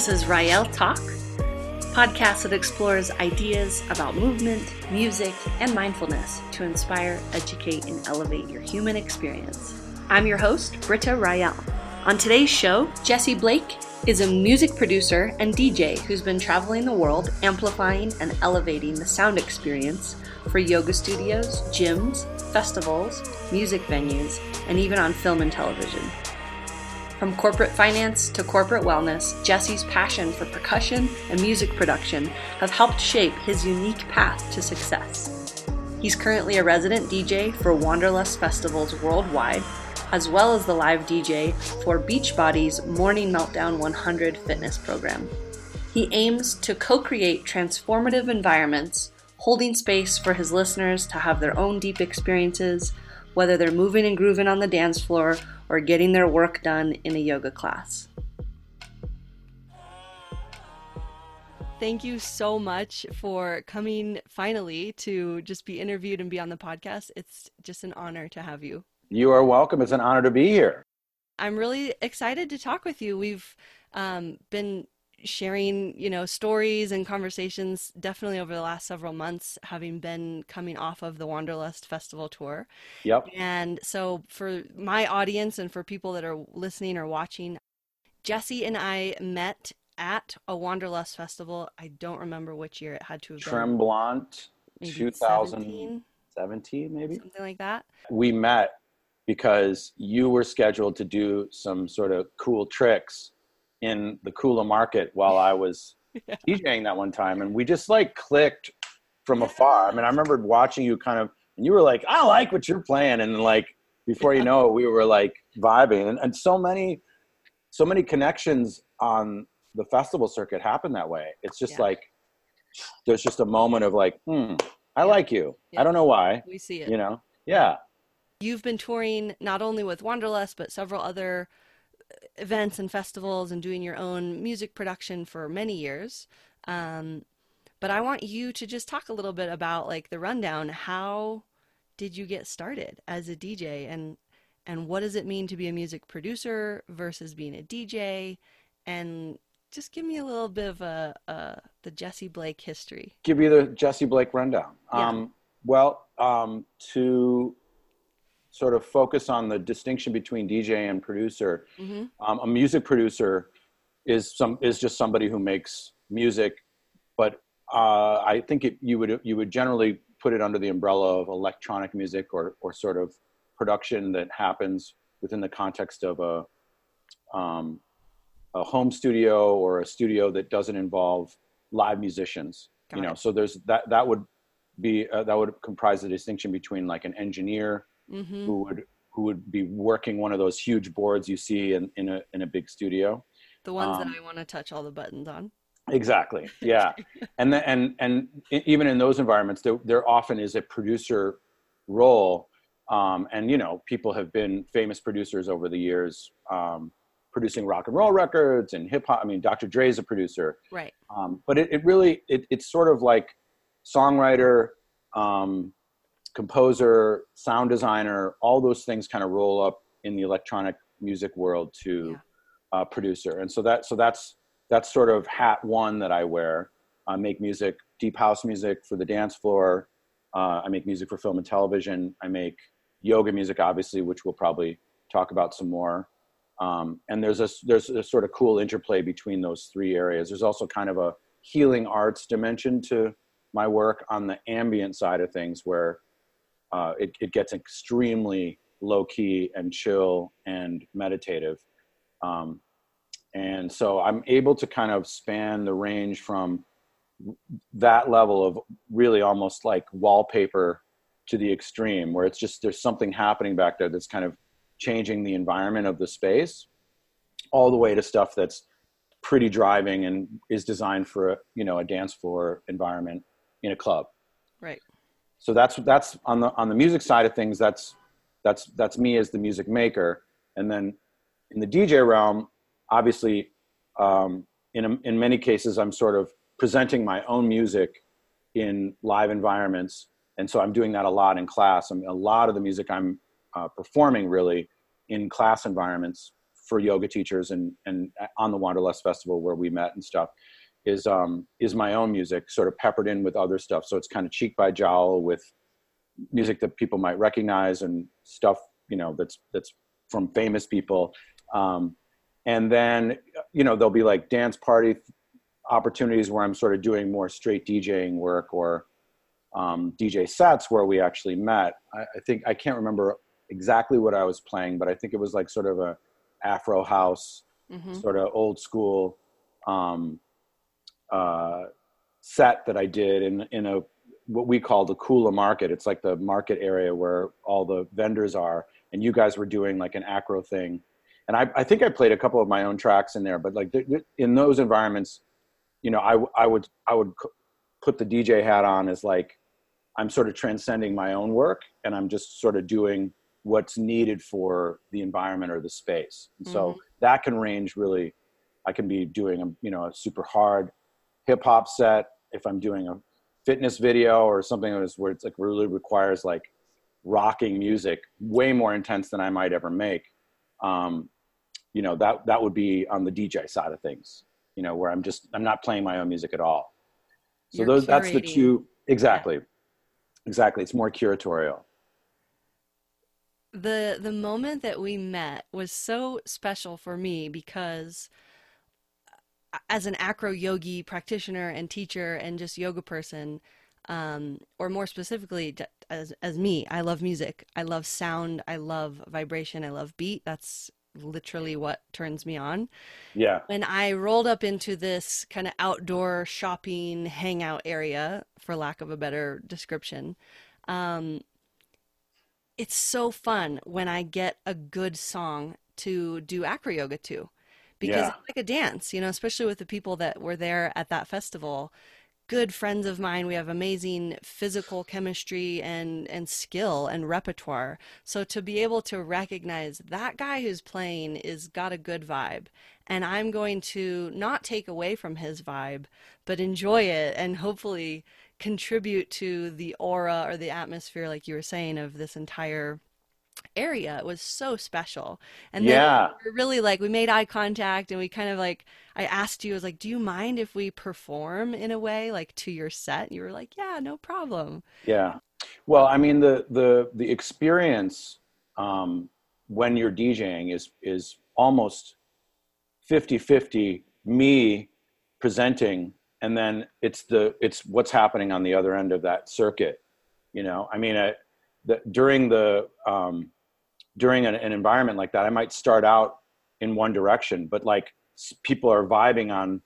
This is Rael Talk, podcast that explores ideas about movement, music, and mindfulness to inspire, educate, and elevate your human experience. I'm your host, Britta Rael. On today's show, Jesse Blake is a music producer and DJ who's been traveling the world amplifying and elevating the sound experience for yoga studios, gyms, festivals, music venues, and even on film and television. From corporate finance to corporate wellness, Jesse's passion for percussion and music production have helped shape his unique path to success. He's currently a resident DJ for Wanderlust festivals worldwide, as well as the live DJ for Beachbody's Morning Meltdown 100 fitness program. He aims to co create transformative environments, holding space for his listeners to have their own deep experiences, whether they're moving and grooving on the dance floor or getting their work done in a yoga class. Thank you so much for coming finally to just be interviewed and be on the podcast. It's just an honor to have you. You are welcome. It's an honor to be here. I'm really excited to talk with you. We've um, been sharing, you know, stories and conversations definitely over the last several months, having been coming off of the Wanderlust Festival tour. Yep. And so for my audience and for people that are listening or watching, Jesse and I met at a Wanderlust festival. I don't remember which year it had to have been. Tremblant, 2017, maybe? Something like that. We met because you were scheduled to do some sort of cool tricks in the Kula market while I was yeah. DJing that one time, and we just like clicked from afar. I mean, I remember watching you kind of, and you were like, "I like what you're playing," and like before you know it, we were like vibing, and, and so many, so many connections on the festival circuit happen that way. It's just yeah. like there's just a moment of like, hmm, I yeah. like you. I don't know why. We see it. You know, yeah. You've been touring not only with Wanderlust, but several other events and festivals and doing your own music production for many years. Um, but I want you to just talk a little bit about like the rundown. How did you get started as a DJ and and what does it mean to be a music producer versus being a DJ? And just give me a little bit of a, a the Jesse Blake history. Give you the Jesse Blake rundown. Yeah. Um, well, um, to sort of focus on the distinction between DJ and producer. Mm-hmm. Um, a music producer is some is just somebody who makes music, but uh, I think it, you would you would generally put it under the umbrella of electronic music or or sort of production that happens within the context of a um, a home studio or a studio that doesn't involve live musicians. Got you know, it. so there's that that would be uh, that would comprise the distinction between like an engineer mm-hmm. who would who would be working one of those huge boards you see in, in a in a big studio. The ones um, that I want to touch all the buttons on. Exactly. Yeah, and the, and and even in those environments, there there often is a producer role, um, and you know people have been famous producers over the years. Um, producing rock and roll records and hip hop. I mean, Dr. Dre is a producer, right? Um, but it, it really it, it's sort of like songwriter, um, composer, sound designer, all those things kind of roll up in the electronic music world to yeah. uh, producer. And so that so that's that's sort of hat one that I wear. I make music, deep house music for the dance floor. Uh, I make music for film and television. I make yoga music, obviously, which we'll probably talk about some more. Um, and there's a there's a sort of cool interplay between those three areas. There's also kind of a healing arts dimension to my work on the ambient side of things, where uh, it, it gets extremely low key and chill and meditative. Um, and so I'm able to kind of span the range from that level of really almost like wallpaper to the extreme, where it's just there's something happening back there that's kind of changing the environment of the space, all the way to stuff that's pretty driving and is designed for a, you know a dance floor environment in a club. Right so that's that's on the on the music side of things that's that's that's me as the music maker. And then in the dj realm obviously um, in in many cases i'm sort of presenting my own music in live environments. And so i'm doing that a lot in class. I mean a lot of the music i'm uh, performing really in class environments for yoga teachers and and on the Wanderlust Festival where we met and stuff is um is my own music sort of peppered in with other stuff. So it's kind of cheek by jowl with music that people might recognize and stuff you know that's that's from famous people. Um and then you know there'll be like dance party opportunities where i'm sort of doing more straight djing work or um, dj sets where we actually met. I, I think i can't remember exactly what i was playing but i think it was like sort of a afro house Mm-hmm. sort of old school um, uh, set that I did in in a what we call the Kula market. It's like the market area where all the vendors are, and you guys were doing like an acro thing. And I, I think I played a couple of my own tracks in there, but like th- th- in those environments, you know, I, w- I would I would c- put the DJ hat on as like I'm sort of transcending my own work, and I'm just sort of doing what's needed for the environment or the space. And so that can range really. I can be doing a you know a super hard hip hop set if I'm doing a fitness video or something that is where it's like really requires like rocking music, way more intense than I might ever make. Um, you know that that would be on the DJ side of things. You know where I'm just I'm not playing my own music at all. So You're those that's the two exactly, exactly. It's more curatorial. the the moment that we met was so special for me because uh, as an acro yogi practitioner and teacher and just yoga person um, or more specifically as as me I love music. I love sound. I love vibration. I love beat. That's literally what turns me on. Yeah, when I rolled up into this kind of outdoor shopping hangout area, for lack of a better description, um, it's so fun when I get a good song to do acro yoga to because Yeah. it's like a dance, you know, especially with the people that were there at that festival. Good friends of mine, we have amazing physical chemistry and, and skill and repertoire. So to be able to recognize that guy who's playing is got a good vibe, and I'm going to not take away from his vibe, but enjoy it and hopefully contribute to the aura or the atmosphere, like you were saying, of this entire area. It was so special. And then Yeah. we were really like we made eye contact and we kind of like I asked you, I was like, Do you mind if we perform in a way like to your set? And you were like, Yeah, no problem. Yeah. Well, I mean the the the experience um, when you're DJing is is almost 50-50 me presenting and then it's the it's what's happening on the other end of that circuit. You know, I mean, I, the, during the um, during an, an environment like that, I might start out in one direction, but like people are vibing on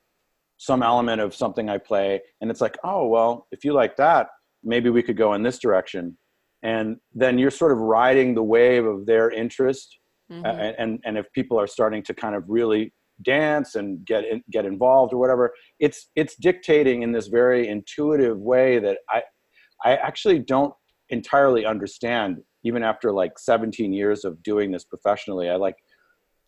some element of something I play, and it's like, oh well, if you like that, maybe we could go in this direction, and then you're sort of riding the wave of their interest, Mhm. uh, and and if people are starting to kind of really dance and get in, get involved or whatever, it's it's dictating in this very intuitive way that I I actually don't entirely understand even after like 17 years of doing this professionally i like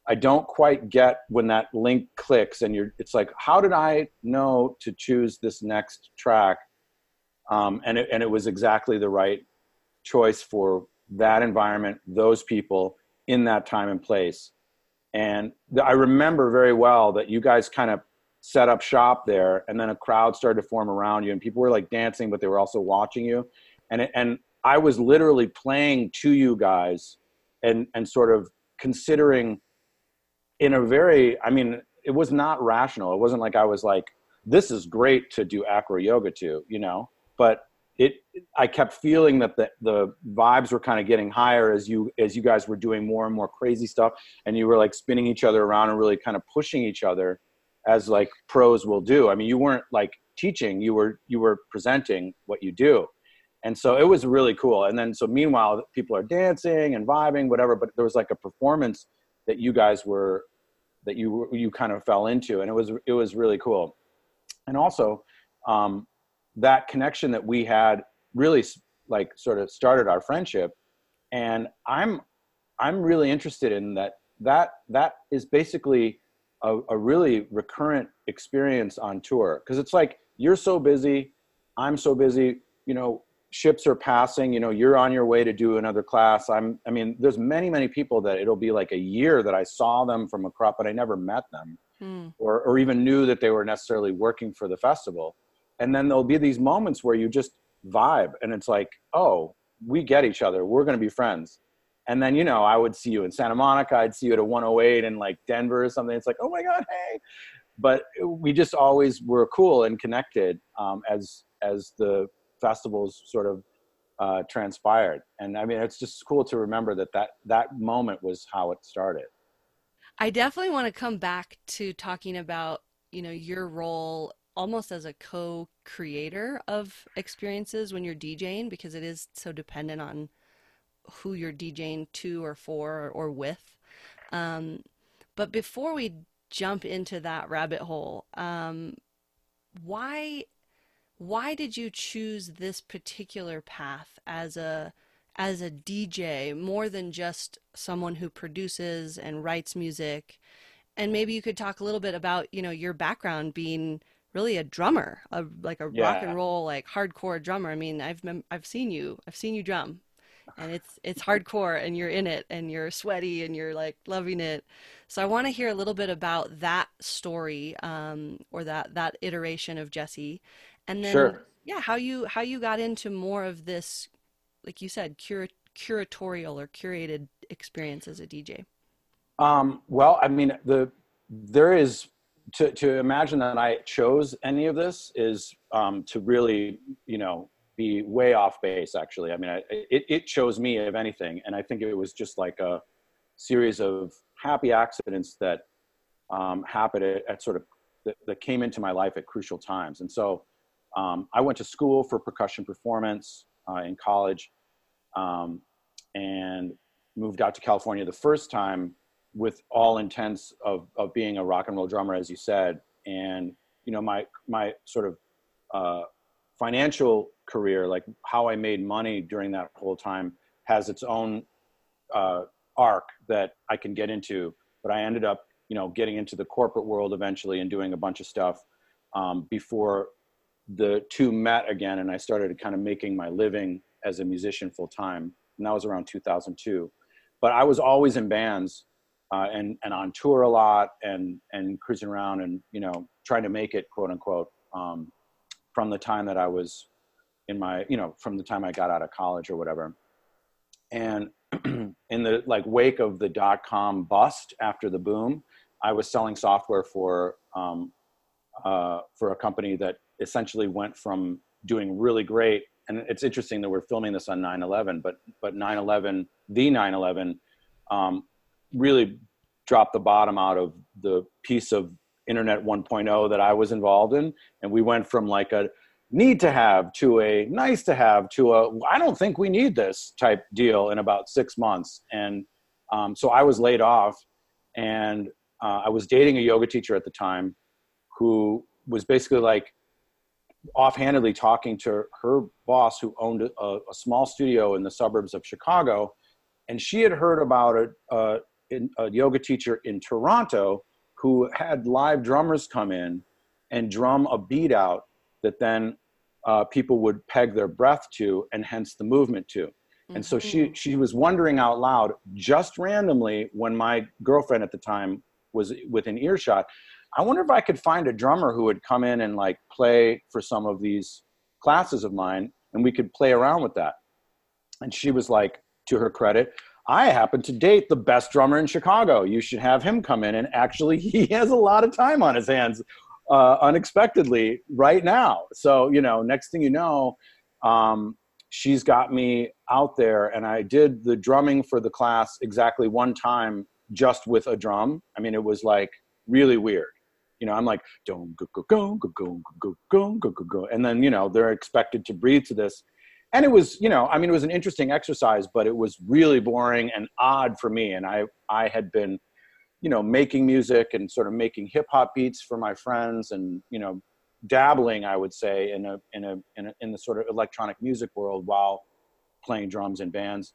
i don't quite get when that link clicks and you're it's like how did i know to choose this next track? Um, and it, and it was exactly the right choice for that environment those people in that time and place. And th- i remember very well that you guys kind of set up shop there and then a crowd started to form around you and people were like dancing but they were also watching you. And it, and I was literally playing to you guys and and sort of considering in a very I mean it was not rational. It wasn't like I was like this is great to do acro yoga to you know? But it I kept feeling that the the vibes were kind of getting higher as you as you guys were doing more and more crazy stuff and you were like spinning each other around and really kind of pushing each other as like pros will do. I mean you weren't like teaching you were you were presenting what you do and so it was really cool. And then so meanwhile people are dancing and vibing whatever but there was like a performance that you guys were that you you kind of fell into and it was it was really cool. And also um, that connection that we had really like sort of started our friendship. And i'm i'm really interested in that that that is basically a, a really recurrent experience on tour. Because it's like you're so busy i'm so busy you know ships are passing you know you're on your way to do another class. I'm i mean there's many many people that it'll be like a year that i saw them from across but i never met them mm. or or even knew that they were necessarily working for the festival. And then there'll be these moments where you just vibe and it's like oh we get each other. We're going to be friends. And then you know i would see you in santa monica. I'd see you at a 108 in like denver or something. It's like oh my god hey. But we just always were cool and connected um, as as the festivals sort of uh, transpired. And I mean, it's just cool to remember that, that that moment was how it started. I definitely want to come back to talking about, you know, your role almost as a co-creator of experiences when you're DJing because it is so dependent on who you're DJing to or for or, or with. Um, but before we jump into that rabbit hole, um, why why did you choose this particular path as a as a DJ more than just someone who produces and writes music? And maybe you could talk a little bit about, you know, your background being really a drummer, a like a yeah. rock and roll like hardcore drummer. I mean, I've I've seen you. I've seen you drum. And it's it's hardcore and you're in it and you're sweaty and you're like loving it. So I want to hear a little bit about that story um, or that that iteration of Jesse and then sure. yeah how you how you got into more of this like you said cur- curatorial or curated experience as a dj um, well i mean the there is to, to imagine that i chose any of this is um, to really you know be way off base actually. I mean I, it, it chose me if anything. And i think it was just like a series of happy accidents that um, happened at, at sort of that, that, came into my life at crucial times. And so um, I went to school for percussion performance uh, in college um, and moved out to California the first time with all intents of, of being a rock and roll drummer, as you said. And, you know, my, my sort of uh, financial career, like how I made money during that whole time, has its own uh, arc that I can get into. But I ended up, you know, getting into the corporate world eventually and doing a bunch of stuff um, before the two met again and I started kind of making my living as a musician full time. And that was around 2002. But I was always in bands uh, and, and on tour a lot and, and cruising around and, you know, trying to make it quote unquote um, from the time that I was in my, you know, from the time I got out of college or whatever. And in the like wake of the dot com bust after the boom, I was selling software for um, uh, for a company that essentially went from doing really great and it's interesting that we're filming this on 9-11 but but 9-11 the 9-11 um, really dropped the bottom out of the piece of internet 1.0 that i was involved in and we went from like a need to have to a nice to have to a i don't think we need this type deal in about six months and um, so i was laid off and uh, i was dating a yoga teacher at the time who was basically like offhandedly talking to her boss who owned a, a, small studio in the suburbs of Chicago, and she had heard about a, a, a, yoga teacher in Toronto who had live drummers come in and drum a beat out that then uh, people would peg their breath to and hence the movement to. And so she mm-hmm. she was wondering out loud just randomly when my girlfriend at the time was within earshot I wonder if I could find a drummer who would come in and like play for some of these classes of mine and we could play around with that. And she was like, to her credit, I happen to date the best drummer in Chicago. You should have him come in. And actually, he has a lot of time on his hands uh, unexpectedly right now. So, you know, next thing you know, um, she's got me out there. And I did the drumming for the class exactly one time just with a drum. I mean, it was like really weird you know, I'm like, don't go, go, go, go, go, go, go, go, go, go. And then, you know, they're expected to breathe to this. And it was, you know, I mean, it was an interesting exercise, but it was really boring and odd for me. And I, I had been, you know, making music and sort of making hip hop beats for my friends and, you know, dabbling, I would say, in a, in a, in a, in the sort of electronic music world while playing drums in bands.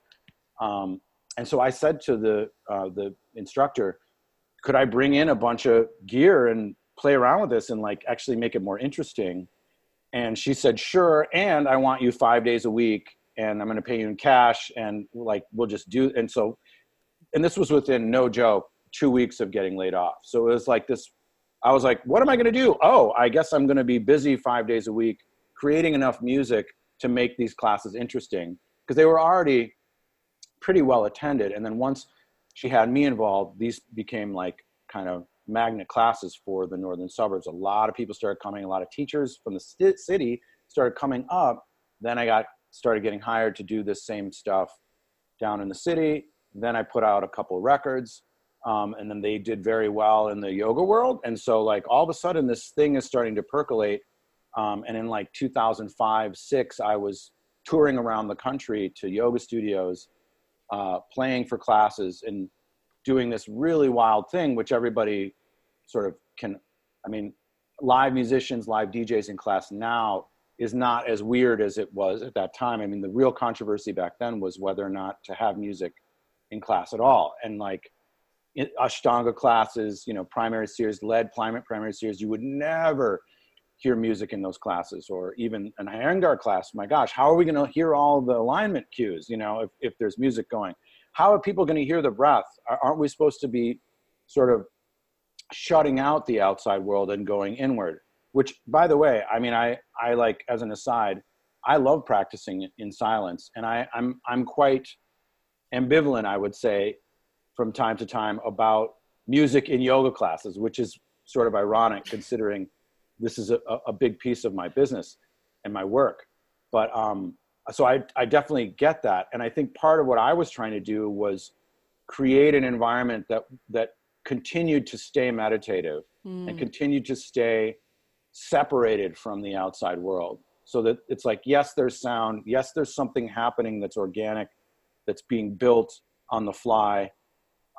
Um, and so I said to the, uh, the instructor, could I bring in a bunch of gear and play around with this and like actually make it more interesting? and she said, sure. And I want you five days a week and I'm going to pay you in cash. And like, we'll just do. And so, and this was within no joke, two weeks of getting laid off. So it was like this, I was like, what am I going to do? Oh, I guess I'm going to be busy five days a week, creating enough music to make these classes interesting because they were already pretty well attended. And then once she had me involved, these became like kind of magnet classes for the northern suburbs. A lot of people started coming. A lot of teachers from the city started coming up. Then I got started getting hired to do this same stuff down in the city. Then I put out a couple records, um, and then they did very well in the yoga world. And so, like all of a sudden, this thing is starting to percolate. Um, and in like 2005, six, I was touring around the country to yoga studios, uh, playing for classes, and doing this really wild thing, which everybody sort of can. I mean, live musicians, live DJs in class now is not as weird as it was at that time. I mean, the real controversy back then was whether or not to have music in class at all. And like Ashtanga classes, you know, primary series, led primary, primary series, you would never hear music in those classes or even an Iyengar class. My gosh, how are we going to hear all the alignment cues, you know, if, if there's music going? how are people going to hear the breath? Aren't we supposed to be sort of shutting out the outside world and going inward? Which, by the way, I mean, I, I like, as an aside, I love practicing in silence. And I, I'm, I'm quite ambivalent, I would say, from time to time about music in yoga classes, which is sort of ironic considering this is a, a big piece of my business and my work. But um, so I, I definitely get that. And I think part of what I was trying to do was create an environment that, that continued to stay meditative mm. and continued to stay separated from the outside world. So that it's like, yes, there's sound. Yes, there's something happening that's organic, that's being built on the fly,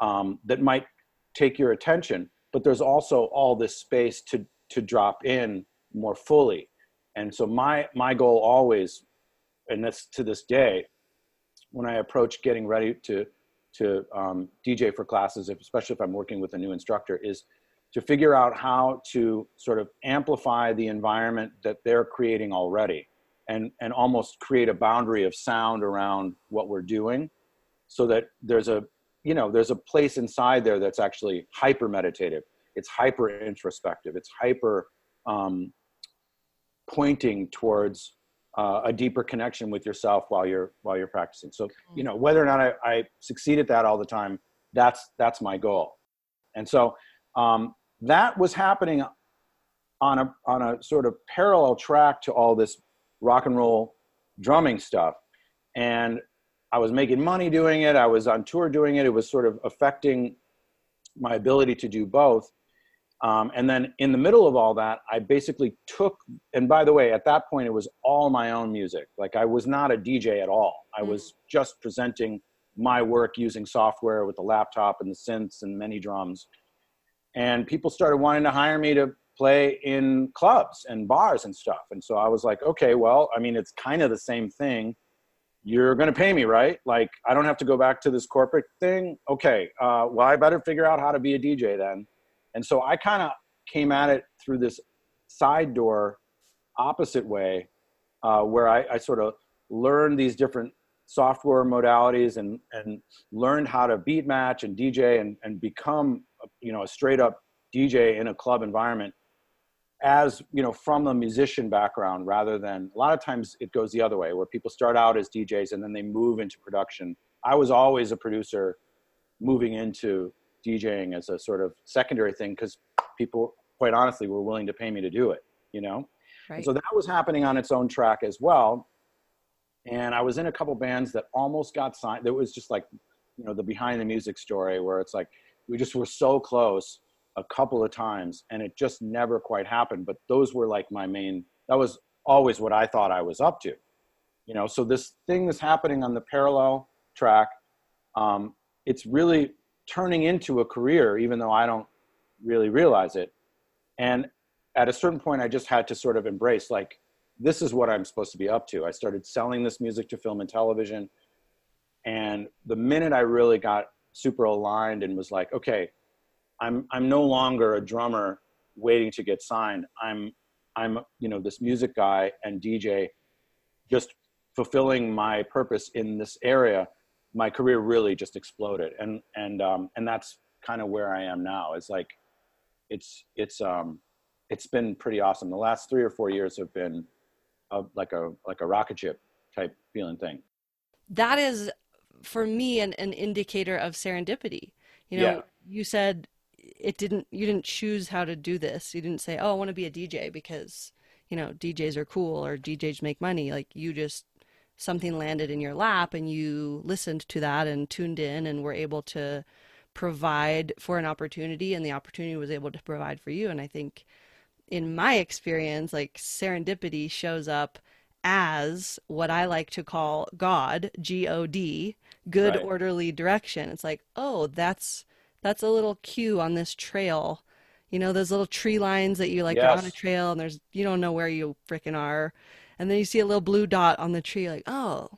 um, that might take your attention. But there's also all this space to to drop in more fully. And so my my goal always and this to this day when I approach getting ready to to um, DJ for classes, especially if I'm working with a new instructor, is to figure out how to sort of amplify the environment that they're creating already, and and almost create a boundary of sound around what we're doing, so that there's a you know there's a place inside there that's actually hyper meditative. It's hyper introspective. It's hyper um, pointing towards uh, a deeper connection with yourself while you're while you're practicing. So you know whether or not I, I succeed at that all the time, that's that's my goal. And so um, that was happening on a on a sort of parallel track to all this rock and roll drumming stuff, and I was making money doing it. I was on tour doing it. It was sort of affecting my ability to do both. Um, and then in the middle of all that, I basically took, and by the way, at that point, it was all my own music. Like I was not a DJ at all. I was mm. just presenting my work using software with the laptop and the synths and many drums. And people started wanting to hire me to play in clubs and bars and stuff. And so I was like, okay, well, I mean, it's kind of the same thing. You're going to pay me, right? Like, I don't have to go back to this corporate thing. Okay, uh, well, I better figure out how to be a DJ then. And so I kind of came at it through this side door opposite way uh, where I, I, sort of learned these different software modalities and, and learned how to beat match and DJ and, and become, you know, a straight up DJ in a club environment as, you know, from a musician background rather than a lot of times it goes the other way where people start out as DJs and then they move into production. I was always a producer moving into DJing as a sort of secondary thing because people, quite honestly, were willing to pay me to do it, you know? Right. So that was happening on its own track as well. And I was in a couple bands that almost got signed. There was just like, you know, the behind the music story where it's like, we just were so close a couple of times and it just never quite happened. But those were like my main, that was always what I thought I was up to. You know, so this thing that's happening on the parallel track, um, it's really turning into a career, even though I don't really realize it. And at a certain point, I just had to sort of embrace like, this is what I'm supposed to be up to. I started selling this music to film and television. And the minute I really got super aligned and was like, okay, I'm, I'm no longer a drummer waiting to get signed. I'm I'm, you know, this music guy and DJ, just fulfilling my purpose in this area, my career really just exploded. And and um, and that's kind of where I am now. It's like, it's it's um, it's been pretty awesome. The last three or four years have been a, like a like a rocket ship type feeling thing. That is for me an, an indicator of serendipity. You know, yeah. you said it didn't you didn't choose how to do this. You didn't say, "Oh, I want to be a DJ because, you know, DJs are cool or DJs make money." Like you just something landed in your lap and you listened to that and tuned in and were able to provide for an opportunity and the opportunity was able to provide for you and I think in my experience like serendipity shows up as what I like to call God, G O D, good right. orderly direction. It's like, "Oh, that's that's a little cue on this trail. You know, those little tree lines that you like yes. on a trail and there's you don't know where you freaking are. And then you see a little blue dot on the tree, like, oh,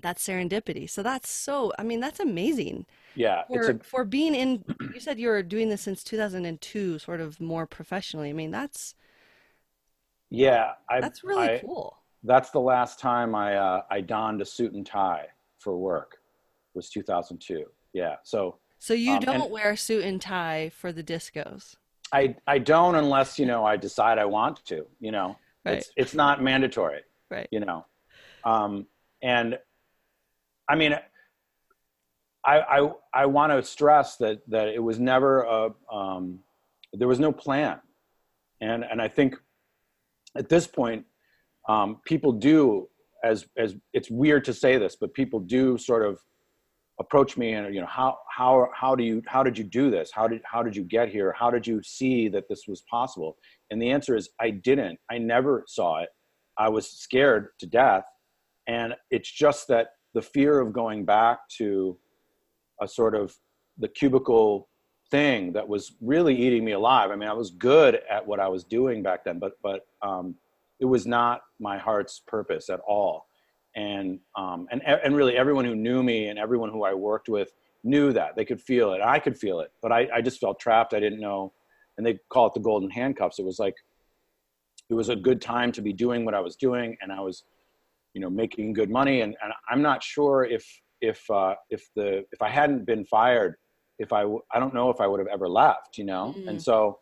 that's serendipity. So that's so I mean, that's amazing. Yeah. For, a... for being in you said you were doing this since two thousand and two, sort of more professionally. I mean, that's Yeah, I That's really I, cool. That's the last time I uh, I donned a suit and tie for work was 2002. Yeah. So so you um, don't wear a suit and tie for the discos. I I don't unless you know I decide I want to. You know, right. it's it's not mandatory. Right. You know, um, and I mean, I I I want to stress that that it was never a um, there was no plan, and and I think at this point, um, people do as as it's weird to say this, but people do sort of approach me and you know how how how do you how did you do this? How did how did you get here? How did you see that this was possible? And the answer is i didn't. I never saw it. I was scared to death. And it's just that the fear of going back to a sort of the cubicle thing that was really eating me alive. I mean i was good at what i was doing back then but but um, it was not my heart's purpose at all and um, and and really everyone who knew me and everyone who I worked with knew that they could feel it. I could feel it, but I, I just felt trapped. I didn't know, and they call it the golden handcuffs. It was like it was a good time to be doing what I was doing, and I was, you know, making good money. And, and I'm not sure if if uh, if the if I hadn't been fired, if I I don't know if I would have ever left. You know, mm-hmm. and so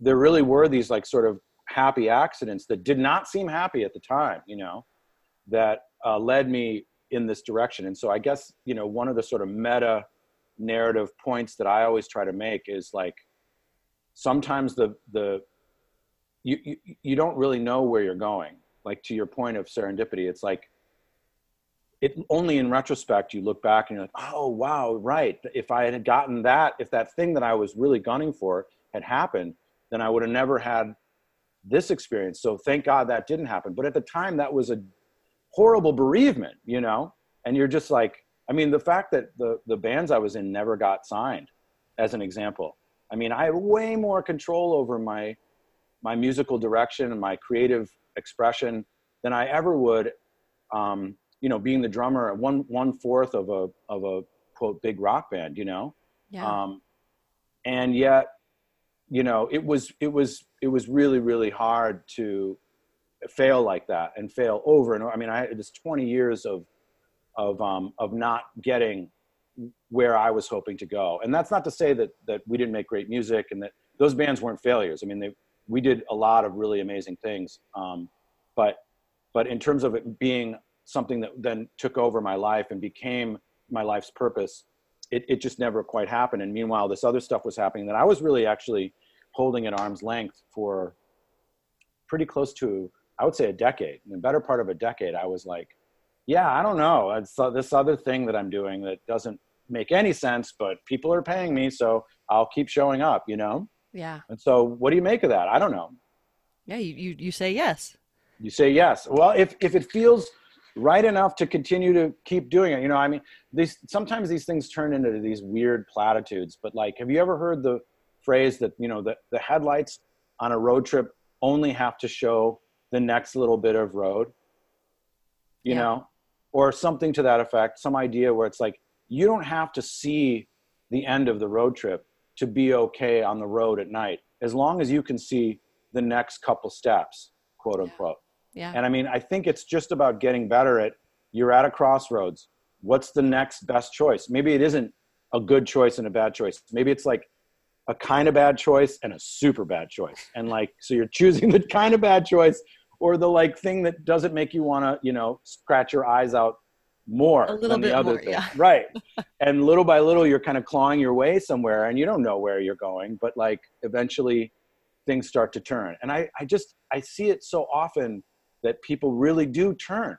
there really were these like sort of happy accidents that did not seem happy at the time. You know that uh, led me in this direction. And so I guess, you know, one of the sort of meta narrative points that I always try to make is like sometimes the, the, you, you, you don't really know where you're going. Like to your point of serendipity, it's like, it only in retrospect you look back and you're like, oh wow, right. If I had gotten that, if that thing that I was really gunning for had happened, then I would have never had this experience. So thank God that didn't happen. But at the time, that was a horrible bereavement, you know? And you're just like, I mean, the fact that the, the bands I was in never got signed, as an example. I mean, I have way more control over my, my musical direction and my creative expression than I ever would, um, you know, being the drummer, one, one fourth of a, of a quote, big rock band, you know? Yeah. Um, and yet, you know, it was, it was, it was really, really hard to, fail like that and fail over and over. I mean, I had this 20 years of of um, of not getting where I was hoping to go. And that's not to say that that we didn't make great music and that those bands weren't failures. I mean, they we did a lot of really amazing things. Um, but but in terms of it being something that then took over my life and became my life's purpose, it, it just never quite happened. And meanwhile, this other stuff was happening that I was really actually holding at arm's length for pretty close to I would say a decade, the better part of a decade, I was like, yeah, I don't know. It's this other thing that I'm doing that doesn't make any sense, but people are paying me, so I'll keep showing up, you know? Yeah. And so what do you make of that? I don't know. Yeah, you, you, you say yes. You say yes. Well, if, if it feels right enough to continue to keep doing it, you know, I mean, these, sometimes these things turn into these weird platitudes, but like, have you ever heard the phrase that, you know, the, the headlights on a road trip only have to show the next little bit of road you yeah. know or something to that effect some idea where it's like you don't have to see the end of the road trip to be okay on the road at night as long as you can see the next couple steps, quote unquote. Yeah. And I mean, I think it's just about getting better at you're at a crossroads. What's the next best choice? Maybe it isn't a good choice and a bad choice. Maybe it's like a kind of bad choice and a super bad choice. And like, so you're choosing the kind of bad choice or the like thing that doesn't make you want to, you know, scratch your eyes out more than the other more, thing. yeah. Right. and little by little, you're kind of clawing your way somewhere and you don't know where you're going, but like eventually things start to turn. And I, I just, I see it so often that people really do turn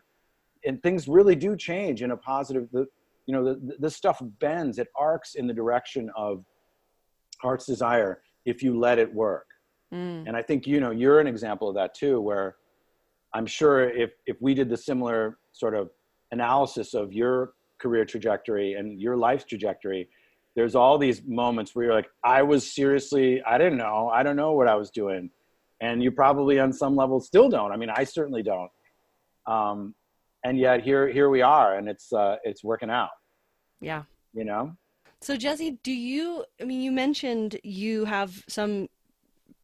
and things really do change in a positive, the, you know, the, this stuff bends, it arcs in the direction of heart's desire if you let it work. Mm. And I think, you know, you're an example of that too, where I'm sure if, if we did the similar sort of analysis of your career trajectory and your life trajectory, there's all these moments where you're like, I was seriously, I didn't know, I don't know what I was doing. And you probably on some level still don't. I mean, I certainly don't. Um, and yet here, here we are and it's, uh, it's working out, Yeah. you know? So Jesse, do you I mean you mentioned you have some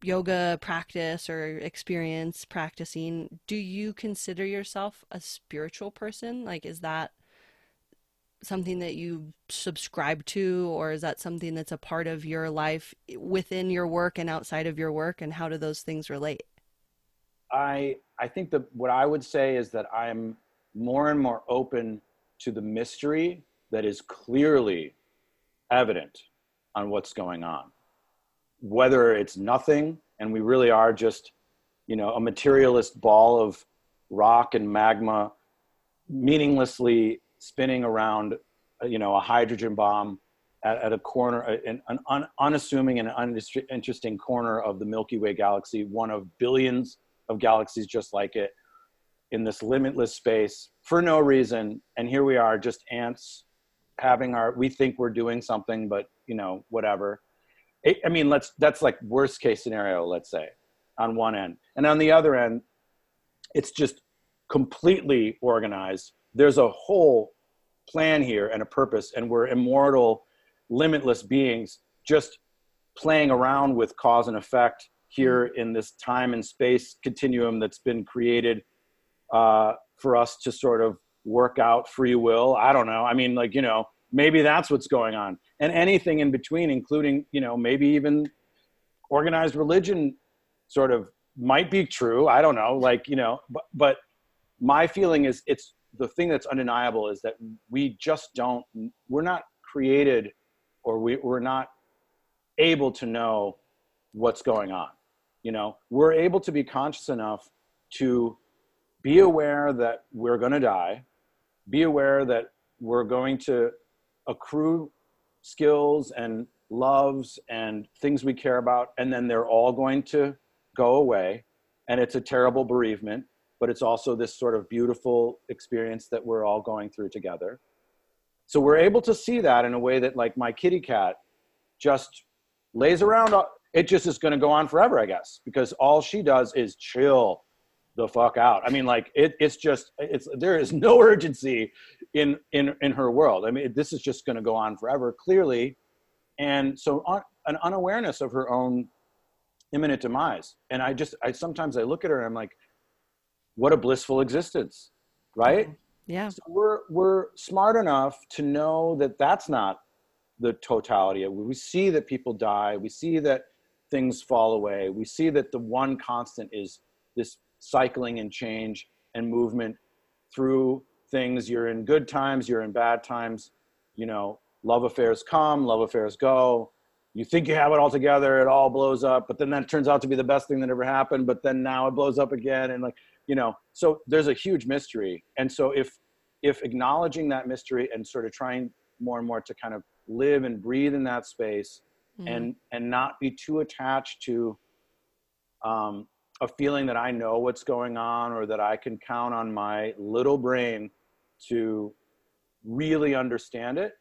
yoga practice or experience practicing. Do you consider yourself a spiritual person? Like is that something that you subscribe to or is that something that's a part of your life within your work and outside of your work and how do those things relate? I I think that what I would say is that I'm more and more open to the mystery that is clearly evident on what's going on. Whether it's nothing and we really are just, you know, a materialist ball of rock and magma meaninglessly spinning around, uh, you know, a hydrogen bomb at, at a corner, an, an un, unassuming and uninteresting corner of the Milky Way galaxy, one of billions of galaxies just like it in this limitless space for no reason. And here we are, just ants having our, we think we're doing something, but you know, whatever. I mean, let's, that's like worst case scenario, let's say on one end. And on the other end, it's just completely organized. There's a whole plan here and a purpose, and we're immortal, limitless beings just playing around with cause and effect here in this time and space continuum that's been created uh, for us to sort of work out free will. I don't know. I mean, like, you know, maybe that's what's going on. And anything in between, including, you know, maybe even organized religion sort of might be true. I don't know. Like, you know, but, but my feeling is it's the thing that's undeniable is that we just don't, we're not created or we, we're not able to know what's going on. You know, we're able to be conscious enough to be aware that we're going to die, be aware that we're going to accrue skills and loves and things we care about, and then they're all going to go away. And it's a terrible bereavement, but it's also this sort of beautiful experience that we're all going through together. So we're able to see that in a way that, like my kitty cat, just lays around. It just is going to go on forever, I guess, because all she does is chill the fuck out. I mean, like it, it's just it's there is no urgency in in in her world. I mean, this is just going to go on forever, clearly, and so on, an unawareness of her own imminent demise. And I just I sometimes I look at her and I'm like, what a blissful existence, right? Mm-hmm. Yeah. So we're we're smart enough to know that that's not the totality we see that people die we see that things fall away we see that the one constant is this cycling and change and movement through things. You're in good times you're in bad times. You know love affairs come love affairs go. You think you have it all together it all blows up but then that turns out to be the best thing that ever happened but then now it blows up again and like you know so there's a huge mystery. And so if if acknowledging that mystery and sort of trying more and more to kind of live and breathe in that space Mhm. and and not be too attached to um, a feeling that I know what's going on or that I can count on my little brain to really understand it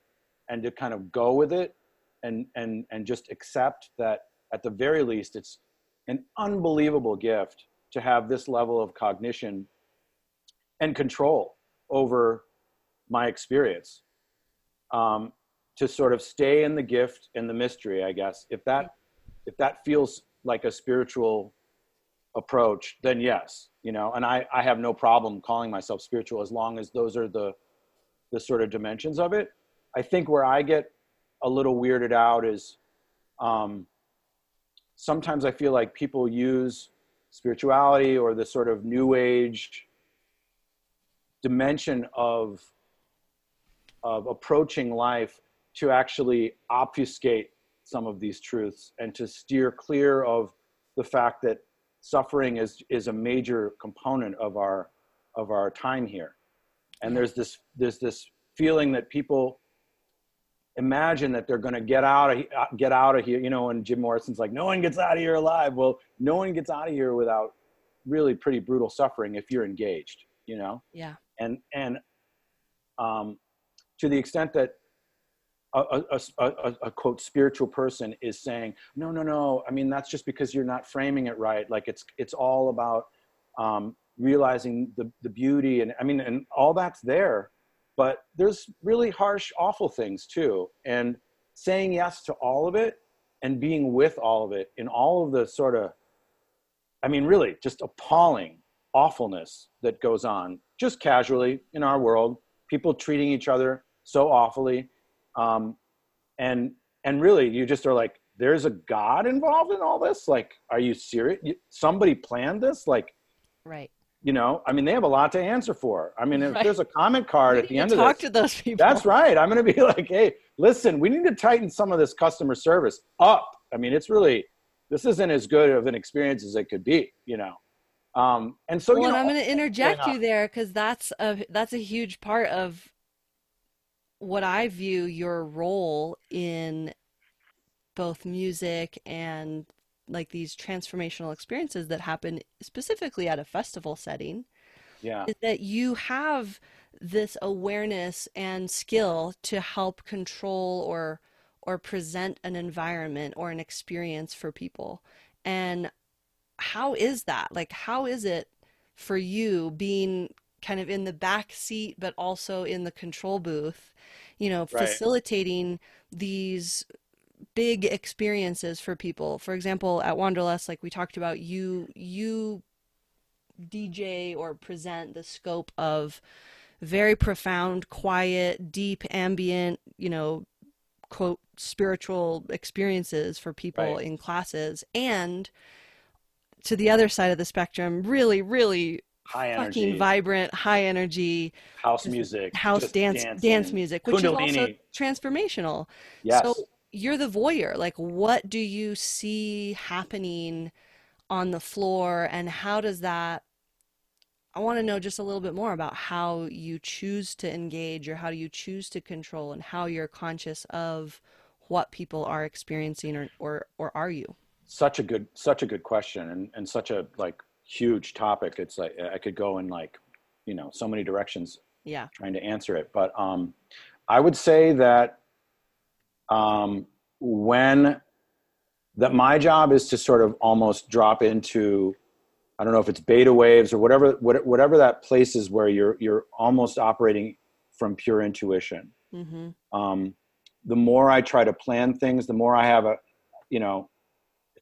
and to kind of go with it and and and just accept that at the very least it's an unbelievable gift to have this level of cognition and control over my experience. Um, to sort of stay in the gift and the mystery i guess if that if that feels like a spiritual approach, then yes, you know, and I, I have no problem calling myself spiritual as long as those are the, the sort of dimensions of it. I think where I get a little weirded out is um, sometimes I feel like people use spirituality or the sort of new age dimension of of approaching life to actually obfuscate some of these truths and to steer clear of the fact that suffering is is a major component of our of our time here. And there's this there's this feeling that people imagine that they're going to get out of get out of here you know and jim morrison's like no one gets out of here alive. Well no one gets out of here without really pretty brutal suffering if you're engaged you know? Yeah. And and um to the extent that a, a, a, a, quote spiritual person is saying no no no i mean that's just because you're not framing it right. Like it's it's all about um, realizing the, the beauty and i mean and all that's there but there's really harsh awful things too. And saying yes to all of it and being with all of it in all of the sort of i mean really just appalling awfulness that goes on just casually in our world people treating each other so awfully um, and and really you just are like there's a god involved in all this? Like are you serious somebody planned this? Like right. you know i mean they have a lot to answer for. I mean if right. there's a comment card at the end of talk this, to those people. that's right. I'm going to be like hey listen we need to tighten some of this customer service up. I mean it's really this isn't as good of an experience as it could be you know? Um and so well, you know, i'm going to interject you there because that's a that's a huge part of what I view your role in both music and like these transformational experiences that happen specifically at a festival setting yeah. is that you have this awareness and skill to help control or or present an environment or an experience for people. And how is that? Like how is it for you being kind of in the back seat but also in the control booth you know right. facilitating these big experiences for people for example at wanderlust like we talked about you you dj or present the scope of very profound quiet deep ambient you know quote spiritual experiences for people right. in classes and to the other side of the spectrum really really high fucking vibrant, high energy house music, house dance, dancing. dance music, which Kundalini. is also transformational. Yes. So you're the voyeur. Like, what do you see happening on the floor, and how does that? I want to know just a little bit more about how you choose to engage, or how do you choose to control, and how you're conscious of what people are experiencing, or or, or are you? Such a good, such a good question, and and such a like huge topic. It's like I could go in like, you know, so many directions. Yeah. Trying to answer it, but um, I would say that um, when that my job is to sort of almost drop into I don't know if it's beta waves or whatever whatever that place is where you're you're almost operating from pure intuition. Mm-hmm. Um, the more I try to plan things, the more I have a you know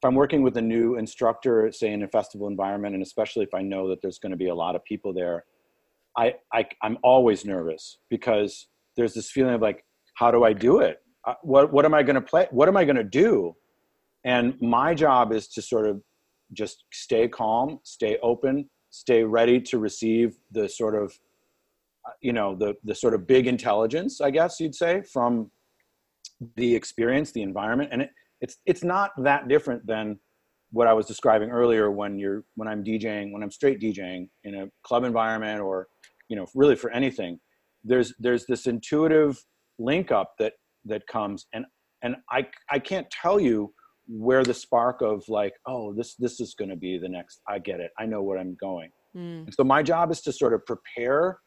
if I'm working with a new instructor, say in a festival environment, and especially if I know that there's going to be a lot of people there, I, I I'm always nervous because there's this feeling of like, how do I do it? Uh, what what am I going to play? What am I going to do? And my job is to sort of just stay calm, stay open, stay ready to receive the sort of, uh, you know, the the sort of big intelligence, I guess you'd say, from the experience, the environment, and it, it's it's not that different than what I was describing earlier when you're when I'm DJing when I'm straight DJing in a club environment or you know really for anything there's there's this intuitive link up that that comes and and I I can't tell you where the spark of like oh this this is going to be the next I get it I know where I'm going mm. so my job is to sort of prepare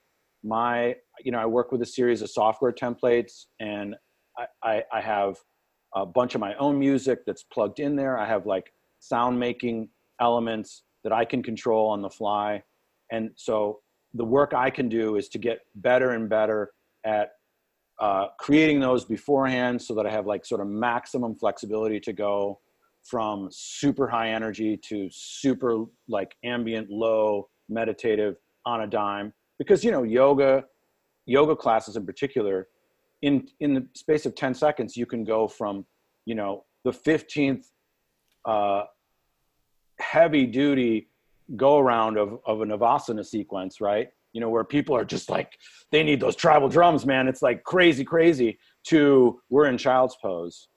my you know I work with a series of software templates and I, I, I have a bunch of my own music that's plugged in there. I have like sound making elements that I can control on the fly. And so the work I can do is to get better and better at uh, creating those beforehand so that I have like sort of maximum flexibility to go from super high energy to super like ambient low meditative on a dime because you know yoga yoga classes in particular in in the space of 10 seconds you can go from you know the 15th uh, heavy duty go around of, of a navasana sequence right? You know where people are just like they need those tribal drums man. It's like crazy crazy to we're in child's pose.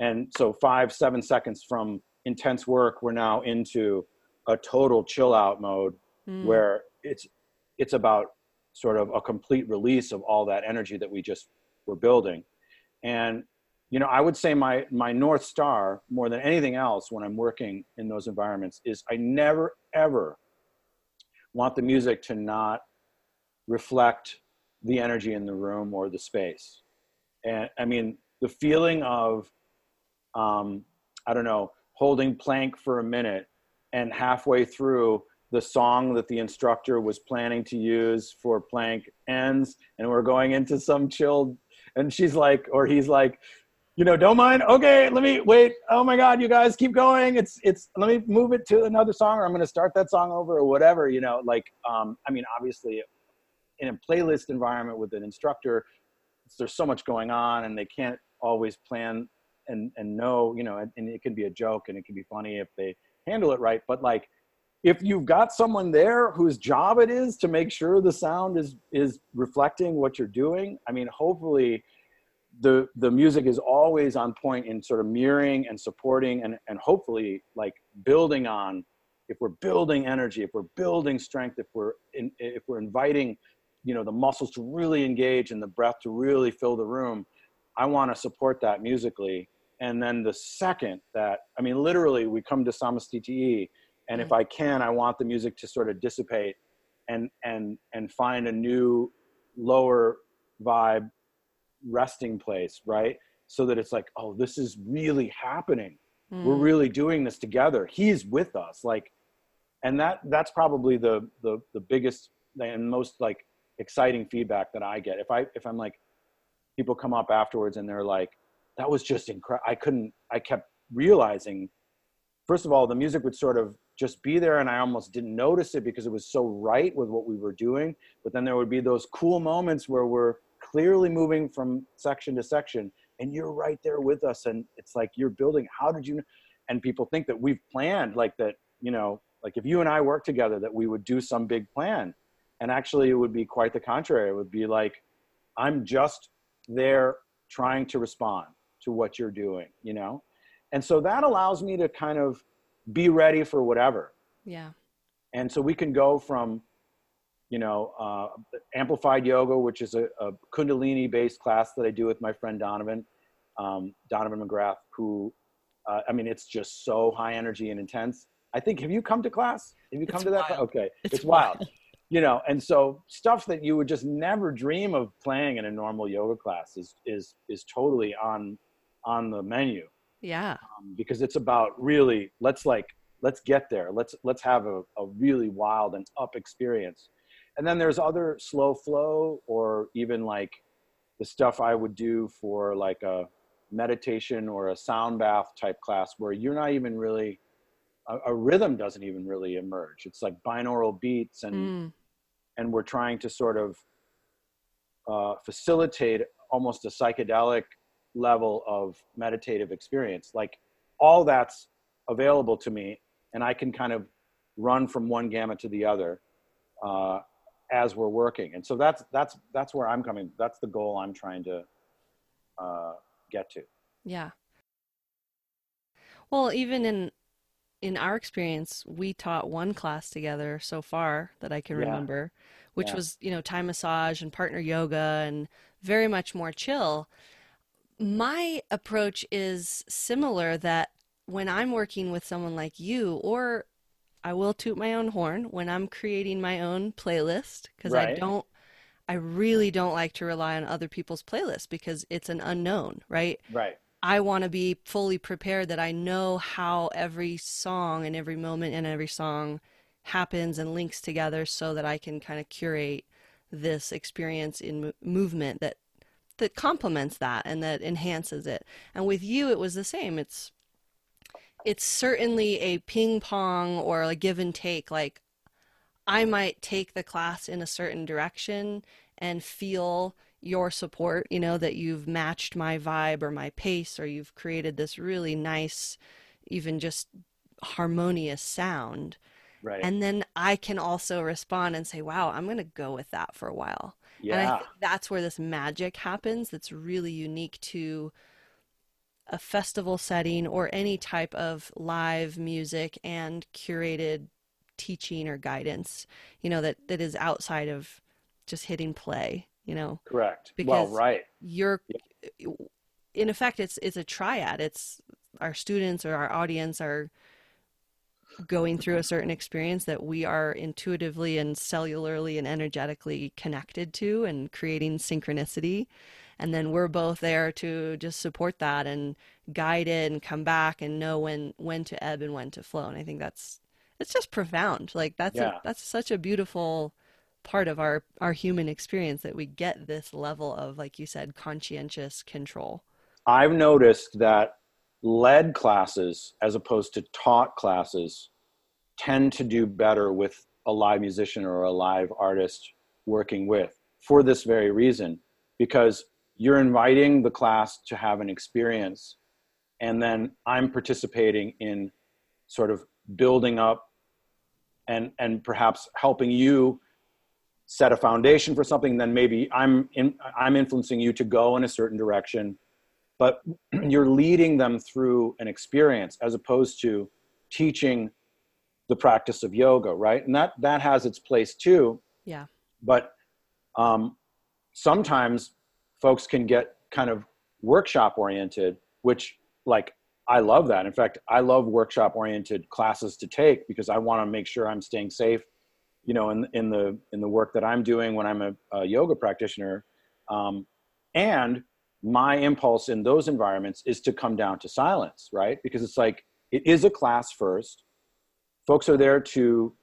And so five seven seconds from intense work we're now into a total chill out mode mm. where it's it's about sort of a complete release of all that energy that we just were building. And you know i would say my my north star more than anything else when i'm working in those environments is i never ever want the music to not reflect the energy in the room or the space. And i mean the feeling of um, i don't know holding plank for a minute and halfway through the song that the instructor was planning to use for plank ends and we're going into some chilled and she's like or he's like you know don't mind. Okay let me wait. Oh my god you guys keep going. It's it's let me move it to another song or i'm going to start that song over or whatever you know like um i mean obviously in a playlist environment with an instructor there's so much going on and they can't always plan and and know you know and, and it can be a joke and it can be funny if they handle it right. But like if you've got someone there whose job it is to make sure the sound is is reflecting what you're doing i mean hopefully the the music is always on point in sort of mirroring and supporting and and hopefully like building on if we're building energy if we're building strength if we're in, if we're inviting you know the muscles to really engage and the breath to really fill the room i want to support that musically. And then the second that i mean literally we come to samastiti and if mm-hmm. i can i want the music to sort of dissipate and and and find a new lower vibe resting place right? So that it's like oh this is really happening. Mm. we're really doing this together. He's with us. Like and that that's probably the the the biggest and most like exciting feedback that i get. If i if i'm like people come up afterwards and they're like that was just incredible i couldn't i kept realizing first of all the music would sort of just be there and i almost didn't notice it because it was so right with what we were doing. But then there would be those cool moments where we're clearly moving from section to section and you're right there with us and it's like you're building how did you and people think that we've planned like that you know like if you and i work together that we would do some big plan. And actually it would be quite the contrary. It would be like i'm just there trying to respond to what you're doing you know? And so that allows me to kind of be ready for whatever yeah and so we can go from you know, uh, amplified yoga, which is a, a Kundalini based class that I do with my friend Donovan, um, Donovan McGrath, who, uh, I mean, it's just so high energy and intense. I think, have you come to class? Have you come it's to that? Wild. Okay. It's, it's wild. wild. you know, and so stuff that you would just never dream of playing in a normal yoga class is, is, is totally on, on the menu. Yeah. Um, because it's about really, let's like, let's get there. Let's, let's have a, a really wild and up experience and then there's other slow flow or even like the stuff i would do for like a meditation or a sound bath type class where you're not even really a, a rhythm doesn't even really emerge it's like binaural beats and mm. and we're trying to sort of uh, facilitate almost a psychedelic level of meditative experience. Like all that's available to me and i can kind of run from one gamma to the other uh, as we're working. And so that's that's that's where i'm coming that's the goal i'm trying to uh, get to. Yeah. Well even in in our experience we taught one class together so far that i can yeah. remember which yeah. was you know Thai massage and partner yoga and very much more chill my approach is similar that when i'm working with someone like you or I will toot my own horn when I'm creating my own playlist because right. I don't I really don't like to rely on other people's playlists because it's an unknown, right? Right. I want to be fully prepared that I know how every song and every moment and every song happens and links together so that I can kind of curate this experience in movement that that complements that and that enhances it. And with you it was the same. It's it's certainly a ping pong or a give and take. Like I might take the class in a certain direction and feel your support, you know, that you've matched my vibe or my pace, or you've created this really nice, even just harmonious sound. Right. And then I can also respond and say, wow, I'm going to go with that for a while. Yeah. And I think that's where this magic happens that's really unique to a festival setting or any type of live music and curated teaching or guidance, you know, that, that is outside of just hitting play, you know. Correct. Because well, right. You're in effect it's it's a triad. It's our students or our audience are going through a certain experience that we are intuitively and cellularly and energetically connected to and creating synchronicity. And then we're both there to just support that and guide it and come back and know when when to ebb and when to flow. And i think that's it's just profound. Like that's Yeah. a, that's such a beautiful part of our our human experience that we get this level of like you said conscientious control. I've noticed that led classes, as opposed to taught classes, tend to do better with a live musician or a live artist working with for this very reason, because you're inviting the class to have an experience, and then I'm participating in sort of building up and and perhaps helping you set a foundation for something then maybe i'm in i'm influencing you to go in a certain direction but you're leading them through an experience as opposed to teaching the practice of yoga right? And that that has its place too. Yeah. But um, sometimes folks can get kind of workshop oriented which like i love that. In fact i love workshop oriented classes to take because i want to make sure i'm staying safe you know in, in the in the work that i'm doing when i'm a, a yoga practitioner. Um, and my impulse in those environments is to come down to silence right? Because it's like it is a class first. Folks are there to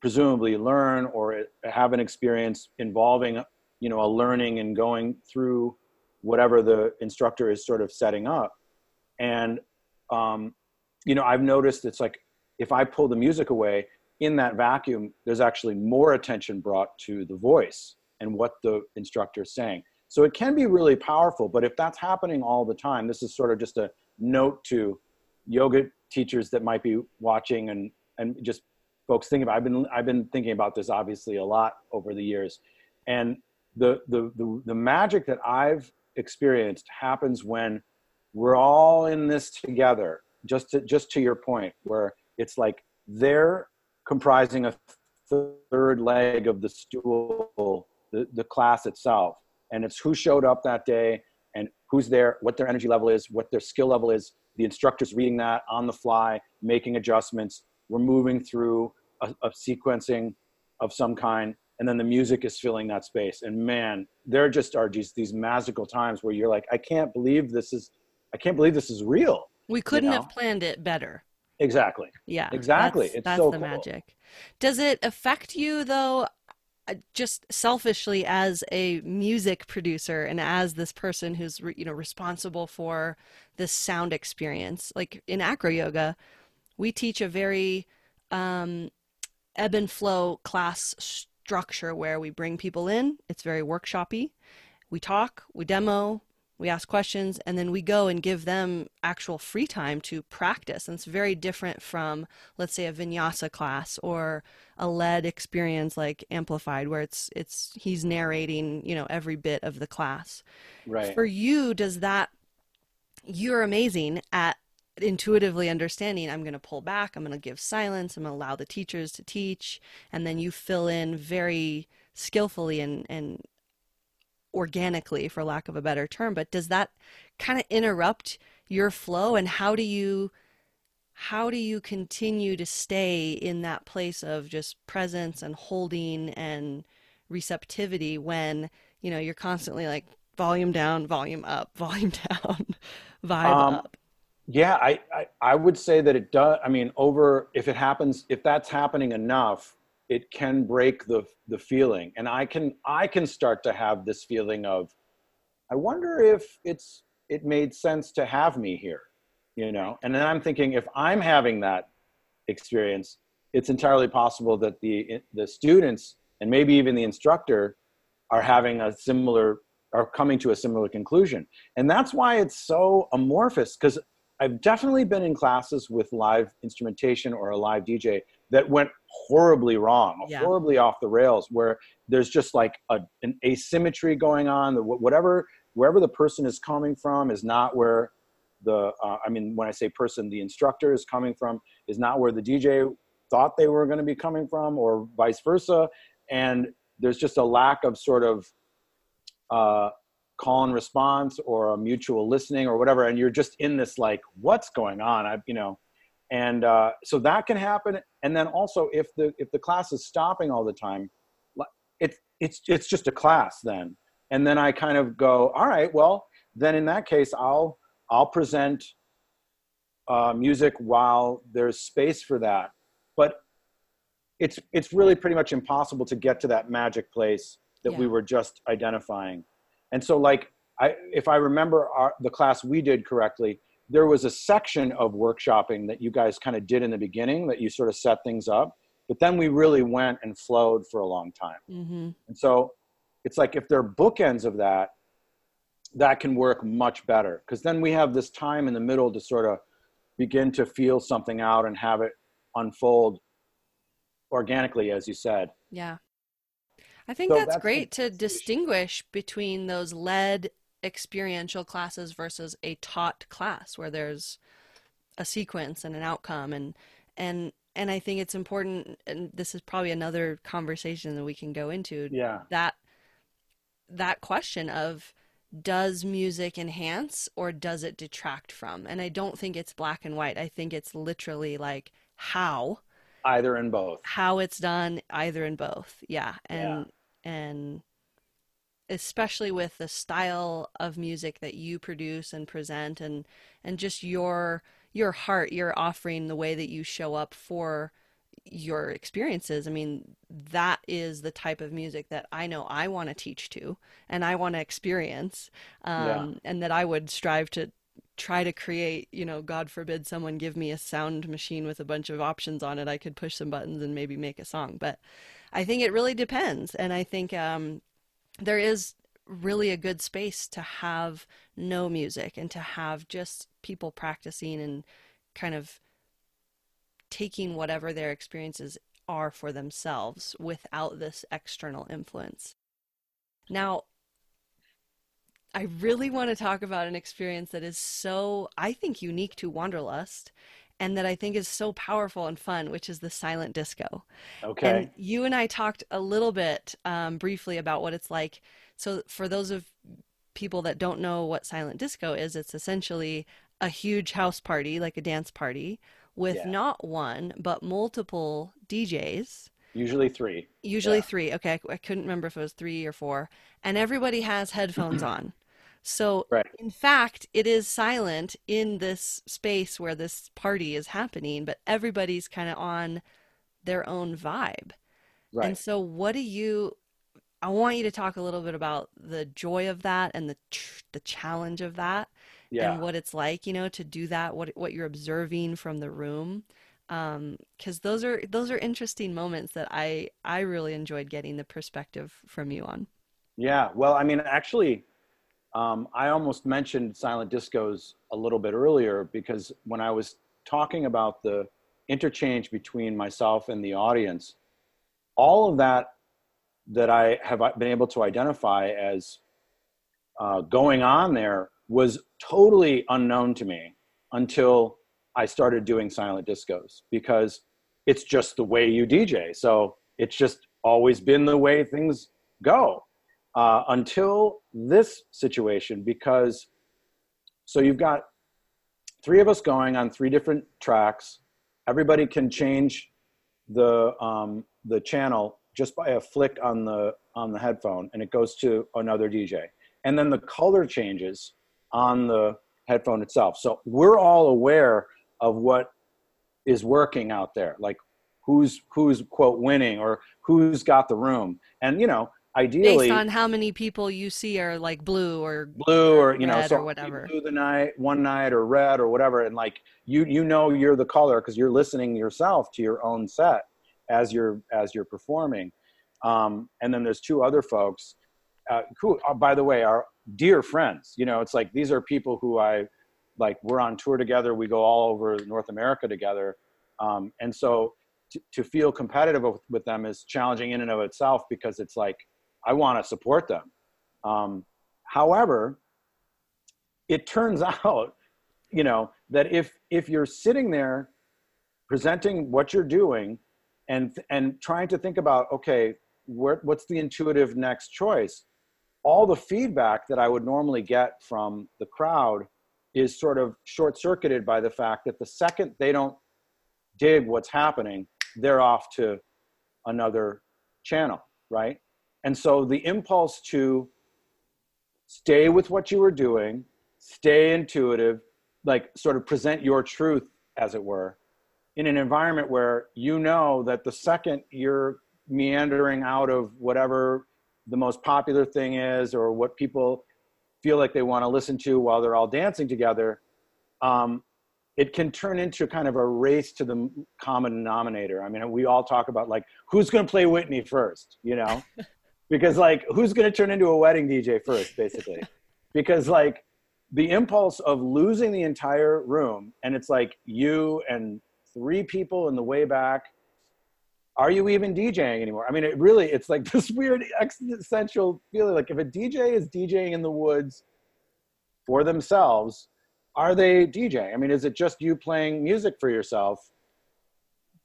presumably learn or have an experience involving you know a learning and going through whatever the instructor is sort of setting up. And um, you know i've noticed it's like if i pull the music away in that vacuum there's actually more attention brought to the voice and what the instructor is saying so it can be really powerful but if that's happening all the time this is sort of just a note to yoga teachers that might be watching and and just folks thinking about i've been i've been thinking about this obviously a lot over the years. And the the the, the magic that i've experienced happens when we're all in this together. Just to just to your point where it's like they're comprising a third leg of the stool the, the class itself and it's who showed up that day and who's there what their energy level is what their skill level is the instructor's reading that on the fly making adjustments we're moving through a, a sequencing of some kind and then the music is filling that space and man there just are just these magical times where you're like i can't believe this is i can't believe this is real we couldn't know? have planned it better exactly yeah Exactly. that's, It's that's so the cool. magic does it affect you though just selfishly as a music producer and as this person who's you know responsible for this sound experience like in acro yoga we teach a very um, ebb and flow class structure where we bring people in. It's very workshoppy. We talk we demo we ask questions and then we go and give them actual free time to practice. And it's very different from let's say a vinyasa class or a led experience like amplified where it's it's he's narrating you know every bit of the class. Right. For you does that you're amazing at intuitively understanding i'm going to pull back i'm going to give silence i'm going to allow the teachers to teach and then you fill in very skillfully and and organically for lack of a better term but does that kind of interrupt your flow? And how do you how do you continue to stay in that place of just presence and holding and receptivity when you know you're constantly like volume down volume up volume down vibe Um, up? yeah I, I i would say that it does i mean over if it happens if that's happening enough it can break the the feeling. And i can i can start to have this feeling of i wonder if it's it made sense to have me here you know? And then i'm thinking if i'm having that experience it's entirely possible that the the students and maybe even the instructor are having a similar are coming to a similar conclusion. And that's why it's so amorphous because i've definitely been in classes with live instrumentation or a live dj that went horribly wrong Yeah. horribly off the rails where there's just like a, an asymmetry going on whatever wherever the person is coming from is not where the uh, i mean when i say person the instructor is coming from is not where the dj thought they were going to be coming from or vice versa. And there's just a lack of sort of uh, call and response or a mutual listening or whatever. And you're just in this like what's going on? I you know and uh, so that can happen. And then also if the if the class is stopping all the time it's it's it's just a class then. And then i kind of go all right well then in that case i'll i'll present uh, music while there's space for that. But it's it's really pretty much impossible to get to that magic place that we were just identifying. And so like i if i remember our, the class we did correctly there was a section of workshopping that you guys kind of did in the beginning that you sort of set things up but then we really went and flowed for a long time Mm-hmm. and so it's like if there are bookends of that, that can work much better because then we have this time in the middle to sort of begin to feel something out and have it unfold organically, as you said. Yeah. I think So that's, that's great to distinguish between those led experiential classes versus a taught class where there's a sequence and an outcome and and and I think it's important and this is probably another conversation that we can go into Yeah. that that question of does music enhance or does it detract from? And I don't think it's black and white. I think it's literally like how Either and both. how it's done either in both yeah and and especially with the style of music that you produce and present and and just your your heart your offering the way that you show up for your experiences i mean that is the type of music that i know i want to teach to and i want to experience um, Yeah. and that i would strive to try to create, you know, God forbid someone give me a sound machine with a bunch of options on it, I could push some buttons and maybe make a song. But I think it really depends. And I think um, there is really a good space to have no music and to have just people practicing and kind of taking whatever their experiences are for themselves without this external influence. Now, I really want to talk about an experience that is so, I think, unique to Wanderlust and that I think is so powerful and fun, which is the silent disco. Okay. And you and I talked a little bit um, briefly about what it's like. So, for those of people that don't know what silent disco is, it's essentially a huge house party, like a dance party, with Yeah. not one, but multiple DJs. Usually three. Usually Yeah. three. Okay, I, I couldn't remember if it was three or four. And everybody has headphones on. So, Right. in fact, it is silent in this space where this party is happening, but everybody's kind of on their own vibe. Right. And so, what do you? I want you to talk a little bit about the joy of that and the the challenge of that, yeah. and what it's like, you know, to do that. What what you're observing from the room, um, because those are those are interesting moments that I I really enjoyed getting the perspective from you on. Yeah, well, I mean, actually, um, I almost mentioned silent discos a little bit earlier because when I was talking about the interchange between myself and the audience, all of that that I have been able to identify as uh, going on there was totally unknown to me until I started doing silent discos because it's just the way you DJ. So it's just always been the way things go uh, until this situation because so you've got three of us going on three different tracks. Everybody can change the um, the channel just by a flick on the on the headphone and it goes to another dj and then the color changes on the headphone itself. So we're all aware of what is working out there. Like who's who's quote winning or who's got the room? And you know ideally based on how many people you see are like blue or blue or you know red so or whatever. blue the night one night or red or whatever and like you you know you're the color because you're listening yourself to your own set as you're as you're performing. Um, and then there's two other folks uh, who uh, by the way are dear friends. You know it's like these are people who i like we're on tour together we go all over north america together. Um, and so to, to feel competitive with, with them is challenging in and of itself because it's like I want to support them. Um, however, it turns out, you know, that if if you're sitting there presenting what you're doing and and trying to think about okay, where, what's the intuitive next choice? All the feedback that I would normally get from the crowd is sort of short circuited by the fact that the second they don't dig what's happening, they're off to another channel, right? And so the impulse to stay with what you were doing, stay intuitive, like sort of present your truth, as it were, in an environment where you know that the second you're meandering out of whatever the most popular thing is or what people feel like they want to listen to while they're all dancing together, um, it can turn into kind of a race to the common denominator. I mean, we all talk about like who's going to play Whitney first, you know? because like who's going to turn into a wedding DJ first, basically? because like the impulse of losing the entire room, and it's like you and three people in the way back. Are you even DJing anymore? I mean, it really, it's like this weird existential feeling. Like if a DJ is DJing in the woods for themselves, are they DJing? I mean, is it just you playing music for yourself?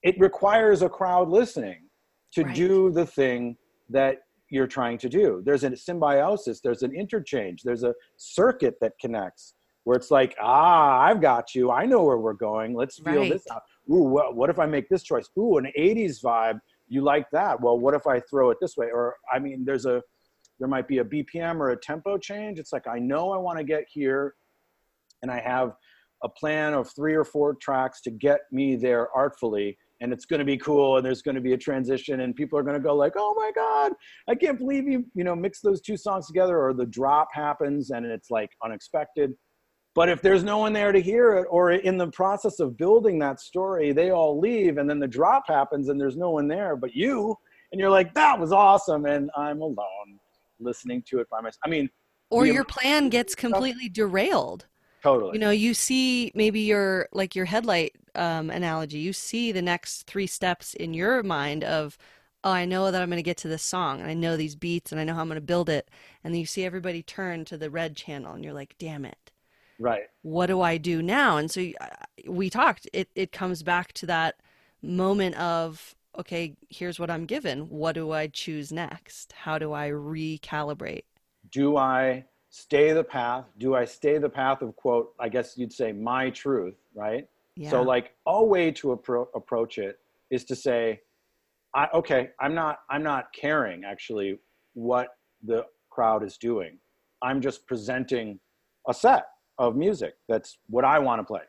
It requires a crowd listening to right. do the thing that you're trying to do. There's a symbiosis, there's an interchange, there's a circuit that connects where it's like, ah, I've got you. I know where we're going. Let's feel right. this out. Ooh, what, what if I make this choice? Ooh, an 80s vibe. You like that? Well, what if I throw it this way? Or, I mean, there's a, there might be a BPM or a tempo change. It's like, I know I want to get here and I have a plan of three or four tracks to get me there artfully and it's going to be cool and there's going to be a transition and people are going to go like oh my god i can't believe you you know mix those two songs together or the drop happens and it's like unexpected. But if there's no one there to hear it or in the process of building that story they all leave and then the drop happens and there's no one there but you and you're like that was awesome and i'm alone listening to it by myself i mean or your plan gets completely derailed totally. You know you see maybe your like your headlight um, analogy. You see the next three steps in your mind of oh i know that i'm going to get to this song and i know these beats and i know how i'm going to build it. And then you see everybody turn to the red channel and you're like damn it. Right. What do i do now? And so we talked. It, it comes back to that moment of okay here's what i'm given. What do i choose next? How do i recalibrate? Do i stay the path. Do i stay the path of quote i guess you'd say my truth right? Yeah. so like a way to appro- approach it is to say I, okay i'm not i'm not caring actually what the crowd is doing. I'm just presenting a set of music that's what i want to play.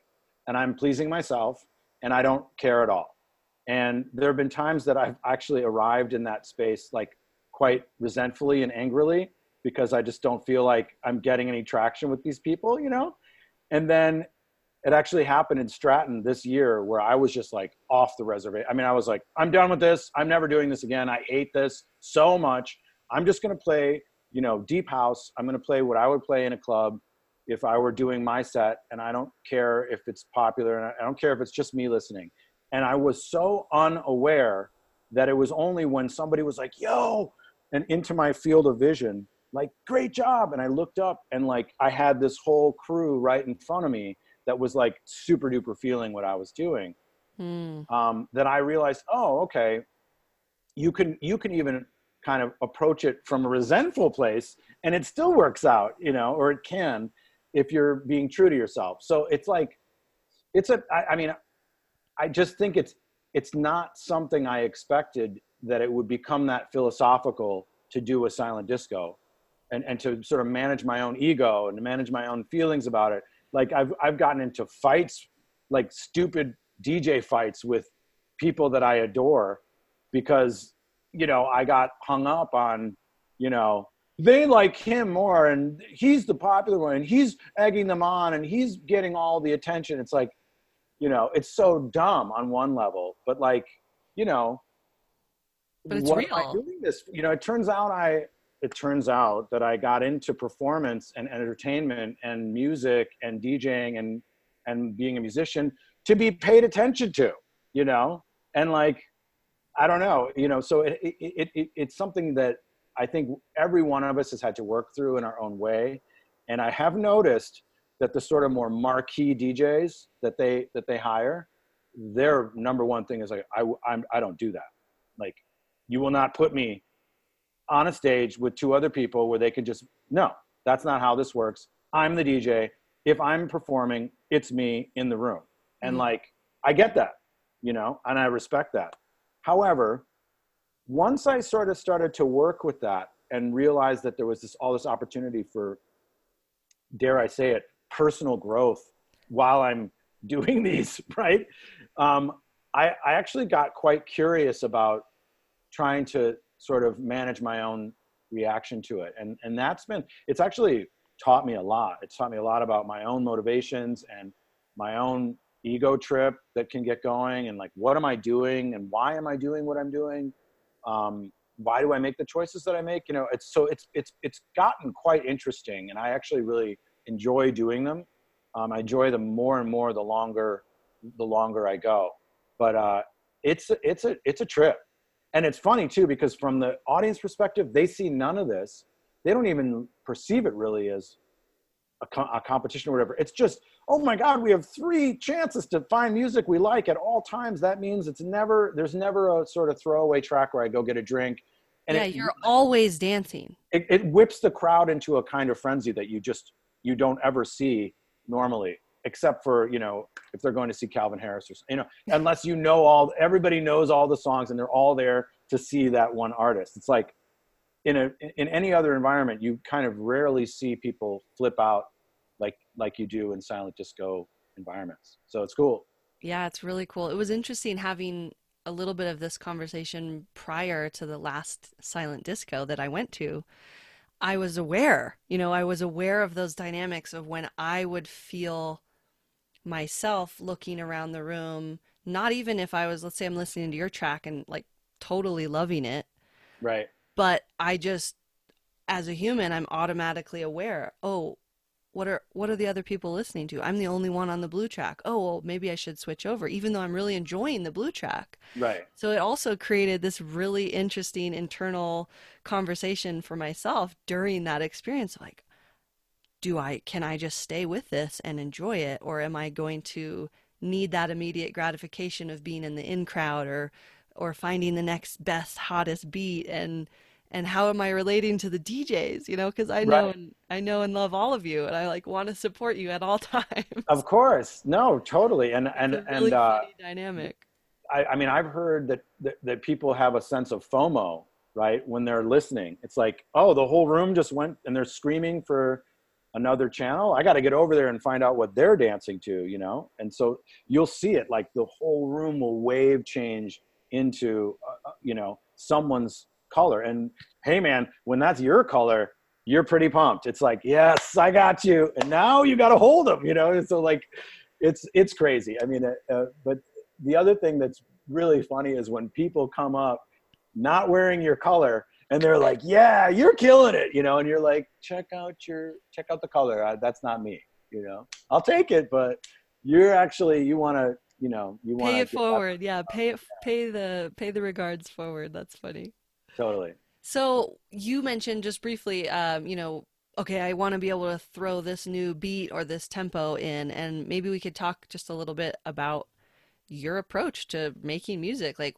And i'm pleasing myself and i don't care at all. And there have been times that i've actually arrived in that space like quite resentfully and angrily because I just don't feel like I'm getting any traction with these people, you know? And then it actually happened in Stratton this year where I was just like off the reservation. I mean, I was like, I'm done with this. I'm never doing this again. I ate this so much. I'm just going to play, you know, deep house. I'm going to play what I would play in a club if I were doing my set. And I don't care if it's popular and I don't care if it's just me listening. And I was so unaware that it was only when somebody was like, yo, and into my field of vision like great job. And i looked up and like i had this whole crew right in front of me that was like super duper feeling what i was doing. Mm. um, that i realized oh okay. You can you can even kind of approach it from a resentful place and it still works out you know or it can if you're being true to yourself. So it's like it's a I, I mean i just think it's it's not something i expected that it would become that philosophical to do a silent disco and, and to sort of manage my own ego and to manage my own feelings about it. Like I've, I've gotten into fights, like stupid DJ fights with people that I adore because, you know, I got hung up on you know, they like him more and he's the popular one and he's egging them on and he's getting all the attention. It's like, you know, it's so dumb on one level, but like, you know, but it's what real. am I doing this? You know, it turns out I, it turns out that I got into performance and entertainment and music and DJing and, and being a musician to be paid attention to, you know, and like, I don't know, you know, so it, it, it, it it's something that I think every one of us has had to work through in our own way. And I have noticed that the sort of more marquee DJs that they that they hire, their number one thing is like I I'm, I don't do that. Like, you will not put me on a stage with two other people where they can just no. That's not how this works. I'm the DJ. If I'm performing, it's me in the room. And mm-hmm. like I get that, you know, and I respect that. However, once I sort of started to work with that and realized that there was this all this opportunity for, dare I say it, personal growth while I'm doing these, right? Um, I, I actually got quite curious about trying to sort of manage my own reaction to it. And, and that's been, it's actually taught me a lot. It's taught me a lot about my own motivations and my own ego trip that can get going and like, what am I doing and why am I doing what I'm doing? um, why do I make the choices that I make? You know, it's so it's it's it's gotten quite interesting, and I actually really enjoy doing them. Um, I enjoy them more and more the longer the longer I go. But uh, it's it's a it's a trip, and it's funny too because from the audience perspective, they see none of this. They don't even perceive it really as a, co- a competition or whatever. It's just, oh my God, we have three chances to find music we like at all times. That means it's never, there's never a sort of throwaway track where I go get a drink. And yeah, it, you're always dancing. It, it whips the crowd into a kind of frenzy that you just, you don't ever see normally except for you know if they're going to see calvin harris or you know unless you know all everybody knows all the songs and they're all there to see that one artist. It's like in a in any other environment you kind of rarely see people flip out like like you do in silent disco environments. So it's cool. Yeah it's really cool. It was interesting having a little bit of this conversation prior to the last silent disco that i went to. I was aware you know i was aware of those dynamics of when i would feel myself looking around the room not even if i was let's say i'm listening to your track and like totally loving it right but I just as a human I'm automatically aware, oh, what are what are the other people listening to? I'm the only one on the blue track. Oh, well, maybe I should switch over even though I'm really enjoying the blue track. Right. So it also created this really interesting internal conversation for myself during that experience like do I can I just stay with this and enjoy it or am I going to need that immediate gratification of being in the in crowd or or finding the next best hottest beat and and how am I relating to the DJs? You know, because I know right. and I know and love all of you, and I like want to support you at all times. Of course, no, totally, and and really and uh, dynamic. I, I mean, I've heard that, that that people have a sense of FOMO, right, when they're listening. It's like, oh, the whole room just went and they're screaming for another channel. I got to get over there and find out what they're dancing to, you know. And so you'll see it, like the whole room will wave change into, uh, uh you know, someone's color. And hey, man, when that's your color, you're pretty pumped. It's like, yes, I got you. And now you got to hold them, you know? and so like, it's, it's crazy. I mean, uh, uh, but the other thing that's really funny is when people come up not wearing your color and they're like, yeah, you're killing it, you know? And you're like, check out your, check out the color. Uh, that's not me, you know? I'll take it, but you're actually, you want to, you know, you want to pay it forward. Yeah. Pay it, pay the, pay the regards forward. That's funny. Totally. So you mentioned just briefly, um, you know, okay, I want to be able to throw this new beat or this tempo in, and maybe we could talk just a little bit about your approach to making music. Like,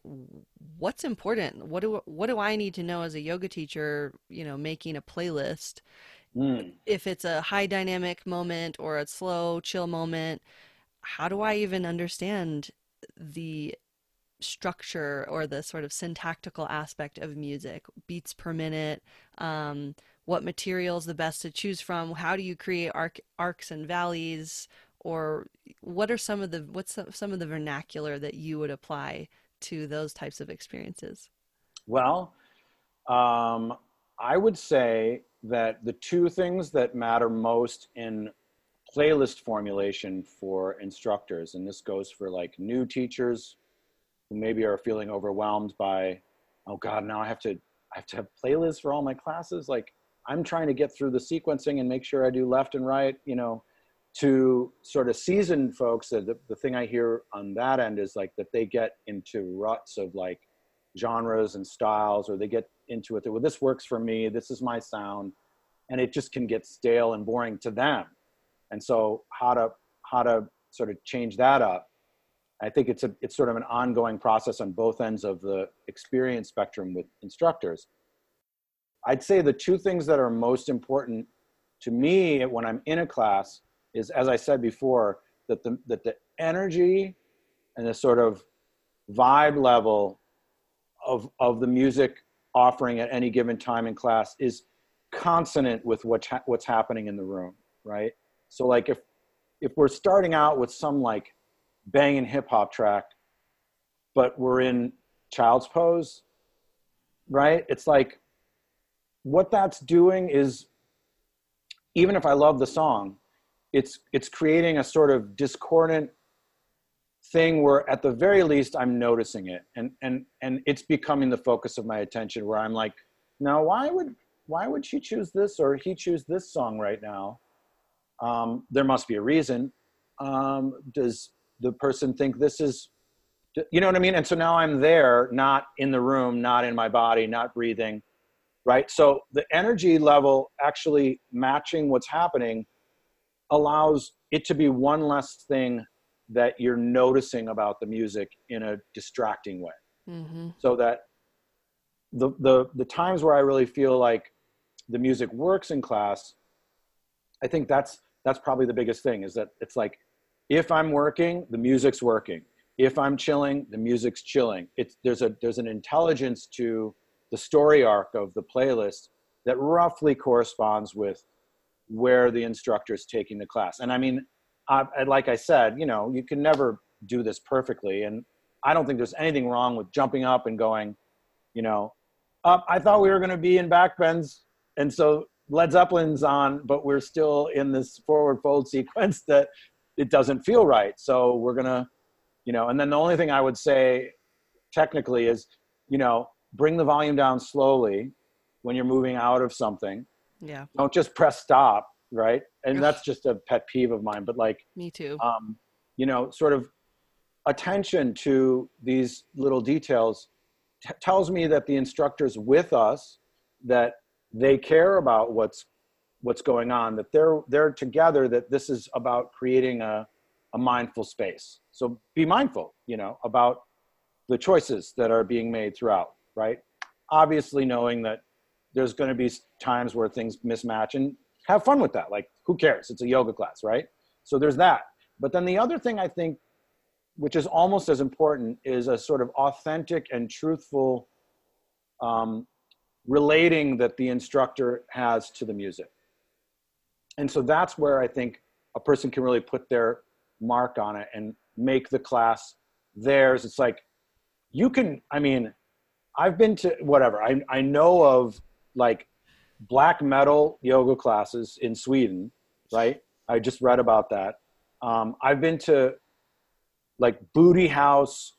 what's important? What do what do I need to know as a yoga teacher? You know, making a playlist. Mm. If it's a high dynamic moment or a slow chill moment, how do I even understand the structure or the sort of syntactical aspect of music, beats per minute, um, what materials the best to choose from, how do you create arc, arcs and valleys, or what are some of the what's some of the vernacular that you would apply to those types of experiences? Well, um, I would say that the two things that matter most in playlist formulation for instructors, and this goes for like new teachers who maybe are feeling overwhelmed by, oh God, now I have to I have to have playlists for all my classes. Like I'm trying to get through the sequencing and make sure I do left and right, you know, to sort of seasoned folks, the, the thing I hear on that end is like that they get into ruts of like genres and styles, or they get into it that, well, this works for me, this is my sound, and it just can get stale and boring to them. And so how to, how to sort of change that up I think it's a it's sort of an ongoing process on both ends of the experience spectrum with instructors. I'd say the two things that are most important to me when I'm in a class is, as I said before, that the that the energy and the sort of vibe level of of the music offering at any given time in class is consonant with what's ha- what's happening in the room, right? So like if if we're starting out with some like banging hip hop track, but we're in child's pose, right? It's like what that's doing is even if I love the song, it's it's creating a sort of discordant thing where at the very least I'm noticing it and and and it's becoming the focus of my attention where I'm like, now why would why would she choose this or he choose this song right now? Um, there must be a reason. Um, does the person think this is you know what i mean and so now i'm there not in the room not in my body not breathing right so the energy level actually matching what's happening allows it to be one less thing that you're noticing about the music in a distracting way mm-hmm. so that the, the the times where i really feel like the music works in class i think that's that's probably the biggest thing is that it's like if I'm working, the music's working. If I'm chilling, the music's chilling. It's, there's, a, there's an intelligence to the story arc of the playlist that roughly corresponds with where the instructor is taking the class. And I mean, I, like I said, you know, you can never do this perfectly. And I don't think there's anything wrong with jumping up and going, you know, I thought we were going to be in backbends. And so Led Zeppelin's on, but we're still in this forward fold sequence that it doesn't feel right. So we're gonna, you know, and then the only thing I would say technically is, you know, bring the volume down slowly when you're moving out of something. Yeah. Don't just press stop, right? And that's just a pet peeve of mine. But like me too. Um, you know, sort of attention to these little details t- tells me that the instructor's with us, that they care about what's what's going on that they're they're together that this is about creating a, a mindful space so be mindful you know about the choices that are being made throughout right obviously knowing that there's going to be times where things mismatch and have fun with that like who cares? It's a yoga class right? So there's that. But then the other thing i think which is almost as important is a sort of authentic and truthful um, relating that the instructor has to the music. And so that's where I think a person can really put their mark on it and make the class theirs. It's like you can, I mean, I've been to whatever, I, I know of like black metal yoga classes in Sweden, right? I just read about that. Um, I've been to like booty house,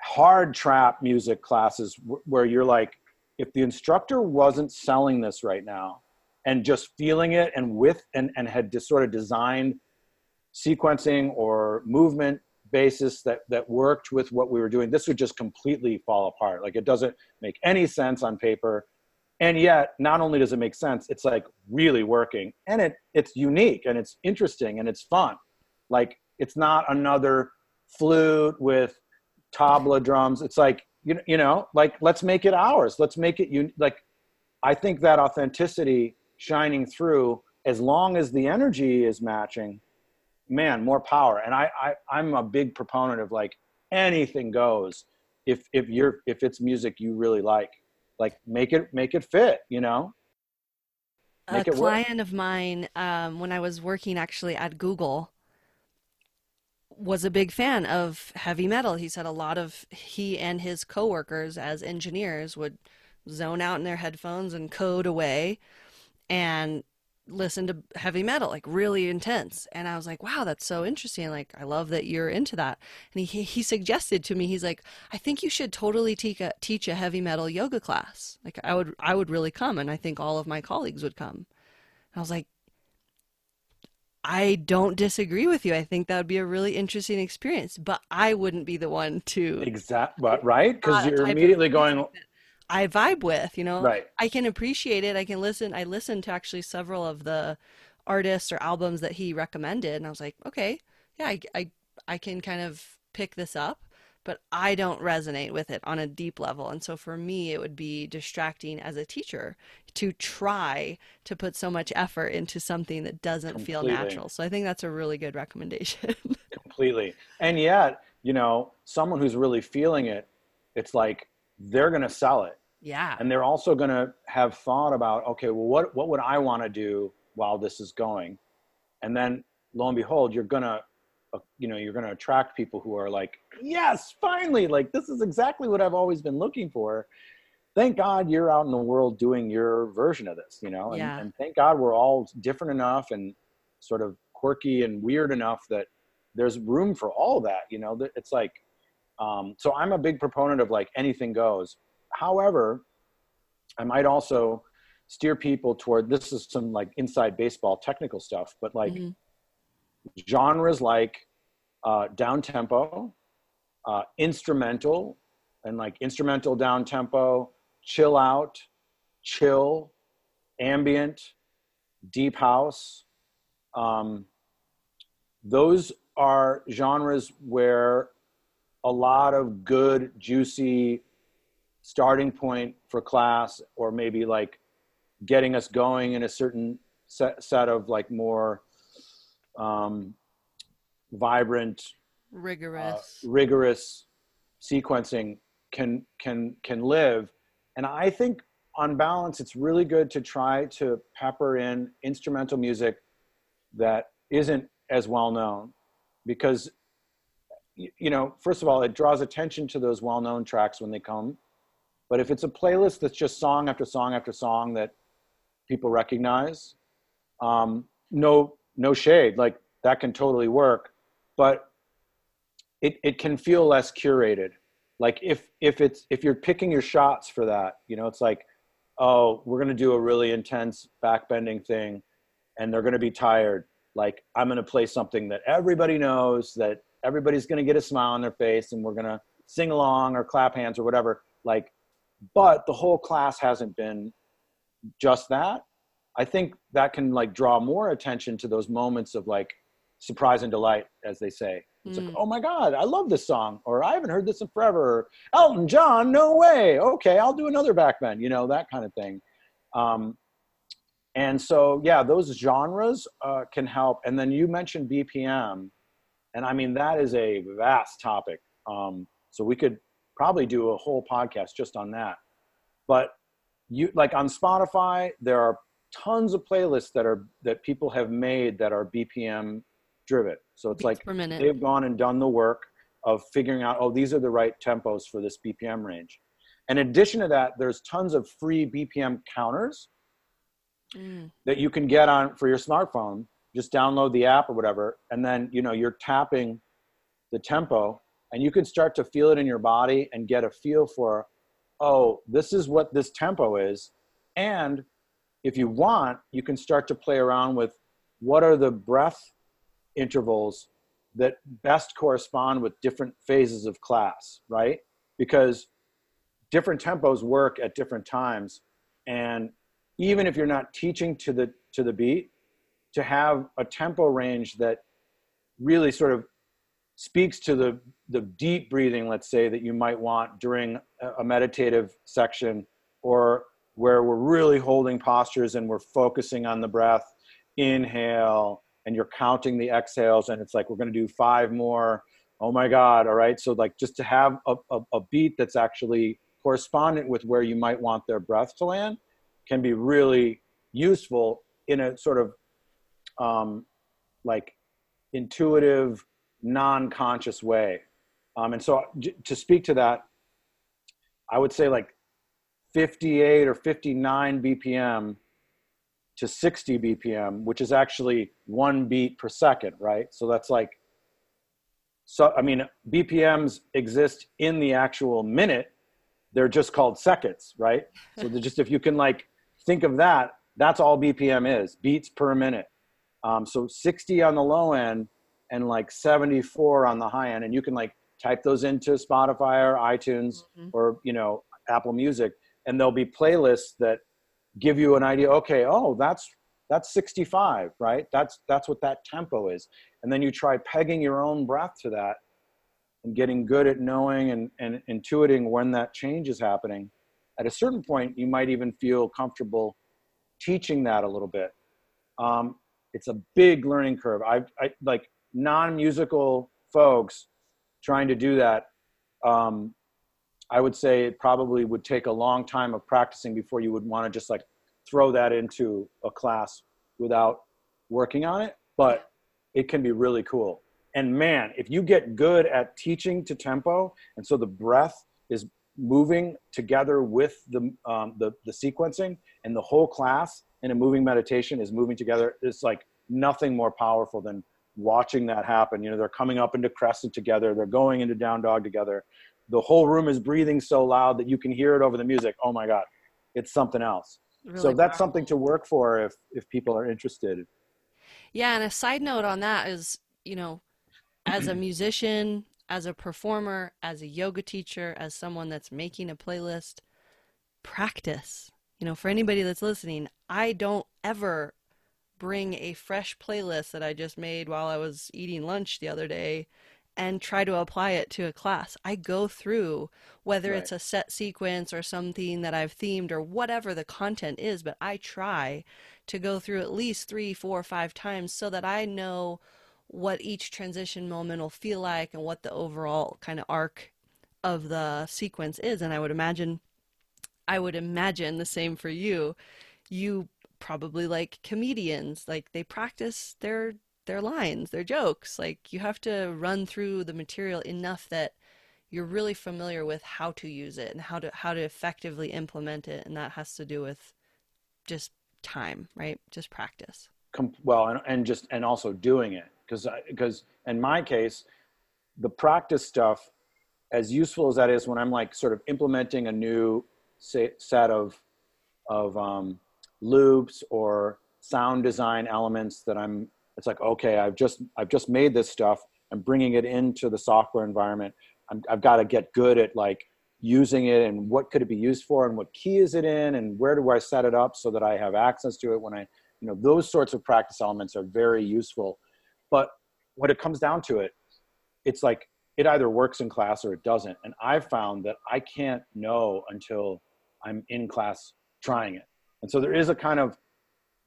hard trap music classes where you're like, if the instructor wasn't selling this right now, and just feeling it and with and, and had just sort of designed sequencing or movement basis that that worked with what we were doing this would just completely fall apart like it doesn't make any sense on paper and yet not only does it make sense it's like really working. And it it's unique and it's interesting and it's fun. Like it's not another flute with tabla drums. It's like you, you know like let's make it ours. Let's make it you like i think that authenticity shining through as long as the energy is matching man more power. And I, I i'm a big proponent of like anything goes if if you're if it's music you really like like make it make it fit you know? Make a client of mine um, when i was working actually at google was a big fan of heavy metal. He said a lot of he and his coworkers as engineers would zone out in their headphones and code away. And listen to heavy metal, like really intense. And I was like, wow, that's so interesting. Like, I love that you're into that. And he, he suggested to me, he's like, I think you should totally teach a, teach a heavy metal yoga class. Like, I would, I would really come. And I think all of my colleagues would come. And I was like, I don't disagree with you. I think that would be a really interesting experience, but I wouldn't be the one to exactly right because uh, you're immediately going. I vibe with, you know. Right. I can appreciate it. I can listen. I listened to actually several of the artists or albums that he recommended, and I was like, okay, yeah, I, I, I can kind of pick this up, but I don't resonate with it on a deep level. And so for me, it would be distracting as a teacher to try to put so much effort into something that doesn't Completely. feel natural. So I think that's a really good recommendation. Completely. And yet, you know, someone who's really feeling it, it's like they're going to sell it. Yeah. And they're also going to have thought about, okay, well, what, what would I want to do while this is going? And then lo and behold, you're going to, uh, you know, you're going to attract people who are like, yes, finally, like this is exactly what I've always been looking for. Thank God you're out in the world doing your version of this, you know, and, yeah. and thank God we're all different enough and sort of quirky and weird enough that there's room for all that, you know, that it's like, um, so I'm a big proponent of like anything goes. However, I might also steer people toward this is some like inside baseball technical stuff, but like mm-hmm. genres like uh, down tempo, uh, instrumental, and like instrumental down tempo, chill out, chill, ambient, deep house. Um, those are genres where a lot of good, juicy starting point for class, or maybe like getting us going in a certain set, set of like more um, vibrant, rigorous, uh, rigorous sequencing can can can live. And I think on balance, it's really good to try to pepper in instrumental music that isn't as well known because you know, first of all, it draws attention to those well-known tracks when they come. But if it's a playlist that's just song after song after song that people recognize, um, no, no shade, like that can totally work. But it, it can feel less curated. Like if if it's if you're picking your shots for that, you know, it's like, oh, we're gonna do a really intense backbending thing, and they're gonna be tired. Like I'm gonna play something that everybody knows that everybody's going to get a smile on their face and we're going to sing along or clap hands or whatever like but the whole class hasn't been just that. I think that can like draw more attention to those moments of like surprise and delight as they say. It's mm. like oh my god i love this song or i haven't heard this in forever or, elton john no way. Okay i'll do another back bend you know that kind of thing. Um, and so yeah those genres uh, can help. And then you mentioned bpm and I mean, that is a vast topic. Um, so we could probably do a whole podcast just on that. But you like on Spotify, there are tons of playlists that are that people have made that are BPM driven. So it's Beats like they've gone and done the work of figuring out, oh, these are the right tempos for this BPM range. In addition to that, there's tons of free BPM counters mm. that you can get on for your smartphone just download the app or whatever and then you know you're tapping the tempo and you can start to feel it in your body and get a feel for oh this is what this tempo is. And if you want you can start to play around with what are the breath intervals that best correspond with different phases of class right? Because different tempos work at different times. And even if you're not teaching to the to the beat to have a tempo range that really sort of speaks to the the deep breathing let's say that you might want during a meditative section or where we're really holding postures and we're focusing on the breath. Inhale and you're counting the exhales and it's like we're going to do five more. Oh my god all right? So like just to have a, a, a beat that's actually correspondent with where you might want their breath to land can be really useful in a sort of um, like intuitive, non-conscious way. Um, and so to speak to that, I would say like 58 or 59 BPM to 60 BPM, which is actually one beat per second, right? So that's like, so I mean, BPMs exist in the actual minute. They're just called seconds, right? So just if you can like think of that, that's all BPM is beats per minute. Um, so 60 on the low end and like 74 on the high end, and you can like type those into Spotify or iTunes mm-hmm. or you know Apple Music, and there'll be playlists that give you an idea. Okay, oh that's that's 65, right? That's that's what that tempo is, and then you try pegging your own breath to that, and getting good at knowing and, and intuiting when that change is happening. At a certain point, you might even feel comfortable teaching that a little bit. Um, it's a big learning curve. I've I, like non-musical folks trying to do that, um, I would say it probably would take a long time of practicing before you would want to just like throw that into a class without working on it. But it can be really cool. And man, if you get good at teaching to tempo, and so the breath is moving together with the, um, the, the sequencing, and the whole class in a moving meditation is moving together, it's like nothing more powerful than watching that happen. You know, they're coming up into crescent together, they're going into down dog together. The whole room is breathing so loud that you can hear it over the music. Oh my God, it's something else. Really so that's powerful. something to work for if if people are interested. Yeah, and a side note on that is, you know, as a musician, as a performer, as a yoga teacher, as someone that's making a playlist, practice. You know, for anybody that's listening, I don't ever bring a fresh playlist that I just made while I was eating lunch the other day and try to apply it to a class. I go through whether right. it's a set sequence or something that I've themed or whatever the content is, but I try to go through at least three, four, five times so that I know what each transition moment will feel like and what the overall kind of arc of the sequence is. And I would imagine, I would imagine the same for you. You probably like comedians like they practice their their lines their jokes. Like you have to run through the material enough that you're really familiar with how to use it and how to how to effectively implement it and that has to do with just time right? Just practice. Well and, and just and also doing it because because in my case the practice stuff as useful as that is when i'm like sort of implementing a new set of of um, loops or sound design elements that I'm it's like okay I've just I've just made this stuff. I'm bringing it into the software environment. I have got to get good at like using it and what could it be used for and what key is it in and where do I set it up so that I have access to it when I you know those sorts of practice elements are very useful. But when it comes down to it it's like it either works in class or it doesn't. And I've found that I can't know until I'm in class trying it and so there is a kind of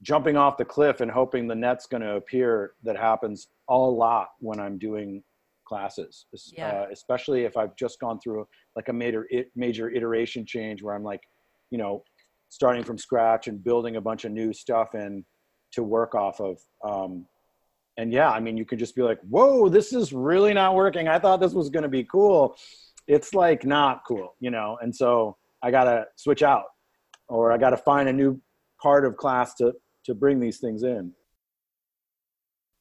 jumping off the cliff and hoping the net's going to appear that happens a lot when I'm doing classes, yeah. uh, especially if I've just gone through like a major major iteration change where I'm like, you know, starting from scratch and building a bunch of new stuff in to work off of. Um, and yeah, I mean, you can just be like, whoa, this is really not working. I thought this was going to be cool. It's like not cool, you know? And so I got to switch out or I got to find a new part of class to to bring these things in.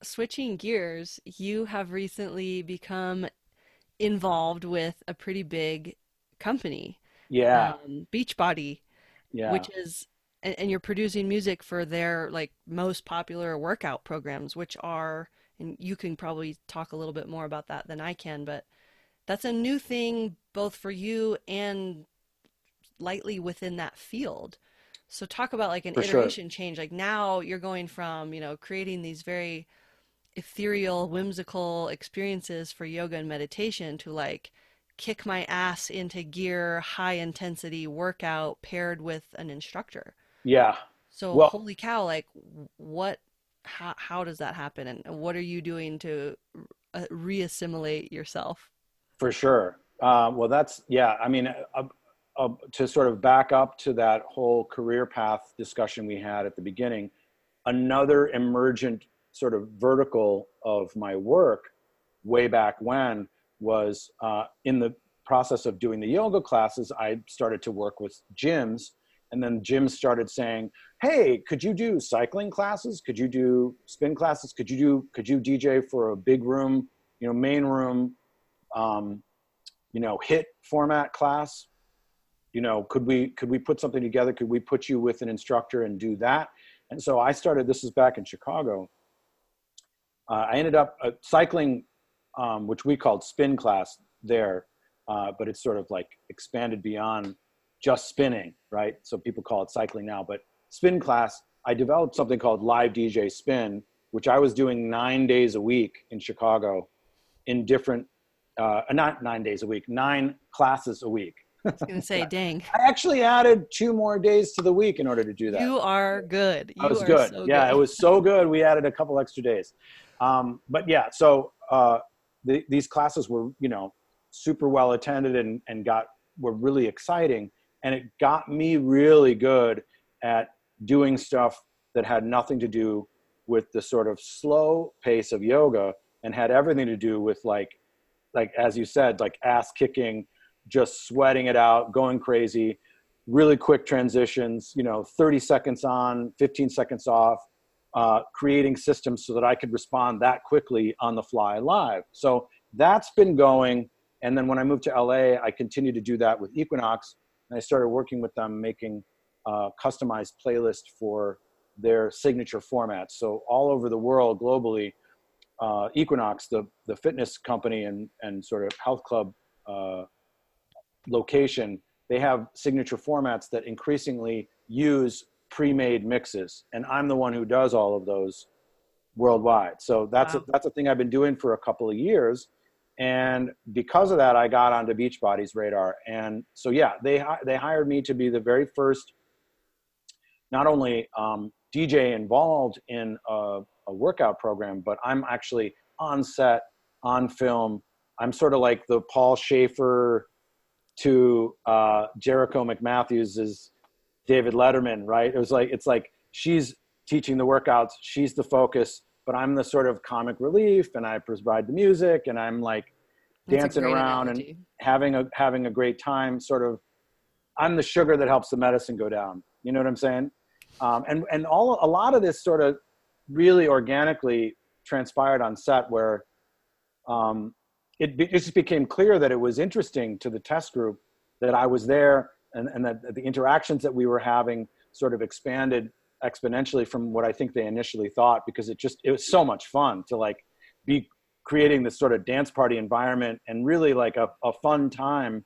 Switching gears, you have recently become involved with a pretty big company. Yeah. Um, Beachbody. Yeah. Which is and, and you're producing music for their like most popular workout programs, which are and you can probably talk a little bit more about that than I can, but that's a new thing both for you and lightly within that field. So talk about like an For iteration sure. change. Like now you're going from, you know, creating these very ethereal, whimsical experiences for yoga and meditation to like kick my ass into gear, high intensity workout paired with an instructor. Yeah. So well, holy cow, like what how how does that happen and what are you doing to uh, reassimilate yourself? For sure. Uh, well, that's yeah. I mean, uh, uh, to sort of back up to that whole career path discussion we had at the beginning, another emergent sort of vertical of my work way back when was uh, in the process of doing the yoga classes, I started to work with gyms. And then gyms started saying, hey, could you do cycling classes? Could you do spin classes? Could you do, could you DJ for a big room, you know, main room, um, you know, HIIT format class? You know, could we, could we put something together? Could we put you with an instructor and do that? And so I started, this is back in Chicago. Uh, I ended up uh, cycling, um, which we called spin class there uh, but it's sort of like expanded beyond just spinning, right? So people call it cycling now, but spin class, I developed something called Live DJ Spin, which I was doing nine days a week in Chicago in different, uh, not nine days a week, nine classes a week. I was going to say, dang. I actually added two more days to the week in order to do that. You are good. You I was good. So yeah, good. it was so good. We added a couple extra days. Um, but yeah, so uh, the, these classes were, you know, super well attended and, and got were really exciting and it got me really good at doing stuff that had nothing to do with the sort of slow pace of yoga and had everything to do with like like as you said like ass kicking just sweating it out going crazy really quick transitions you know 30 seconds on 15 seconds off uh, creating systems so that i could respond that quickly on the fly live so that's been going and then when I moved to LA, I continued to do that with Equinox, and I started working with them making a customized playlist for their signature formats. So all over the world, globally, uh, Equinox, the the fitness company and and sort of health club uh, location, they have signature formats that increasingly use pre-made mixes, and I'm the one who does all of those worldwide. So that's wow. a, that's a thing I've been doing for a couple of years and because of that i got onto beachbody's radar and so yeah they they hired me to be the very first not only um, dj involved in a, a, workout program but i'm actually on set on film i'm sort of like the paul shaffer to uh, jericho mcmatthews is david letterman right it was like it's like she's teaching the workouts she's the focus but I'm the sort of comic relief and I provide the music and I'm like That's dancing around analogy. and having a having a great time. Sort of, I'm the sugar that helps the medicine go down. You know what I'm saying? Um, and and all a lot of this sort of really organically transpired on set where um, it, it just became clear that it was interesting to the test group that I was there and, and that the interactions that we were having sort of expanded exponentially from what I think they initially thought because it just it was so much fun to like be creating this sort of dance party environment and really like a, a fun time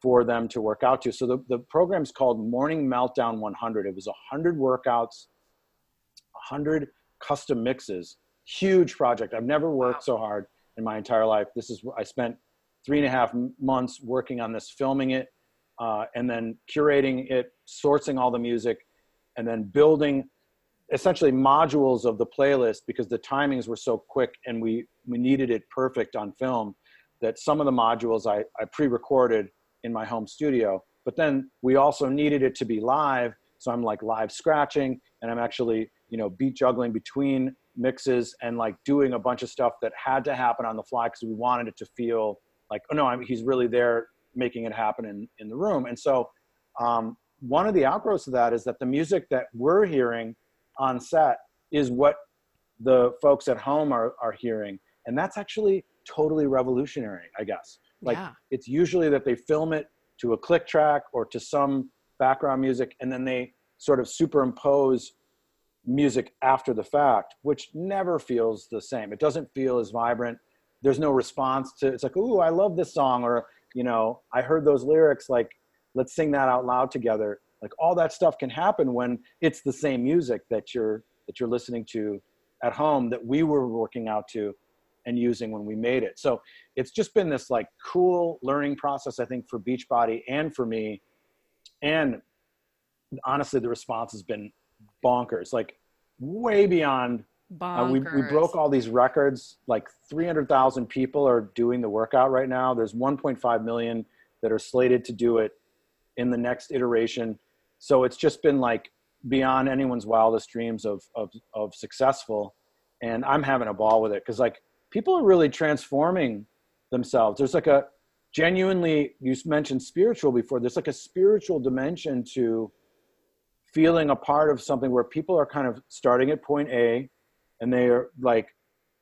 for them to work out to. So the, the program's called Morning Meltdown 100. It was 100 workouts, 100 custom mixes, huge project. I've never worked wow. so hard in my entire life. This is I spent three and a half months working on this, filming it, uh, and then curating it, sourcing all the music, and then building essentially modules of the playlist because the timings were so quick and we we needed it perfect on film that some of the modules I, I pre-recorded in my home studio but then we also needed it to be live so i'm like live scratching and i'm actually you know beat juggling between mixes and like doing a bunch of stuff that had to happen on the fly because we wanted it to feel like oh no I'm, he's really there making it happen in, in the room and so um, one of the outgrowths of that is that the music that we're hearing on set is what the folks at home are, are hearing. And that's actually totally revolutionary, I guess. Like yeah. it's usually that they film it to a click track or to some background music and then they sort of superimpose music after the fact, which never feels the same. It doesn't feel as vibrant. There's no response to it's like, "Ooh, I love this song," or you know, "I heard those lyrics." Like, let's sing that out loud together like all that stuff can happen when it's the same music that you're that you're listening to at home that we were working out to and using when we made it so it's just been this like cool learning process i think for beachbody and for me and honestly the response has been bonkers like way beyond uh, we, we broke all these records like 300000 people are doing the workout right now. There's 1.5 million that are slated to do it in the next iteration. So it's just been like beyond anyone's wildest dreams of of of successful. And i'm having a ball with it because like people are really transforming themselves. There's like a genuinely you mentioned spiritual before there's like a spiritual dimension to feeling a part of something where people are kind of starting at point a and they're like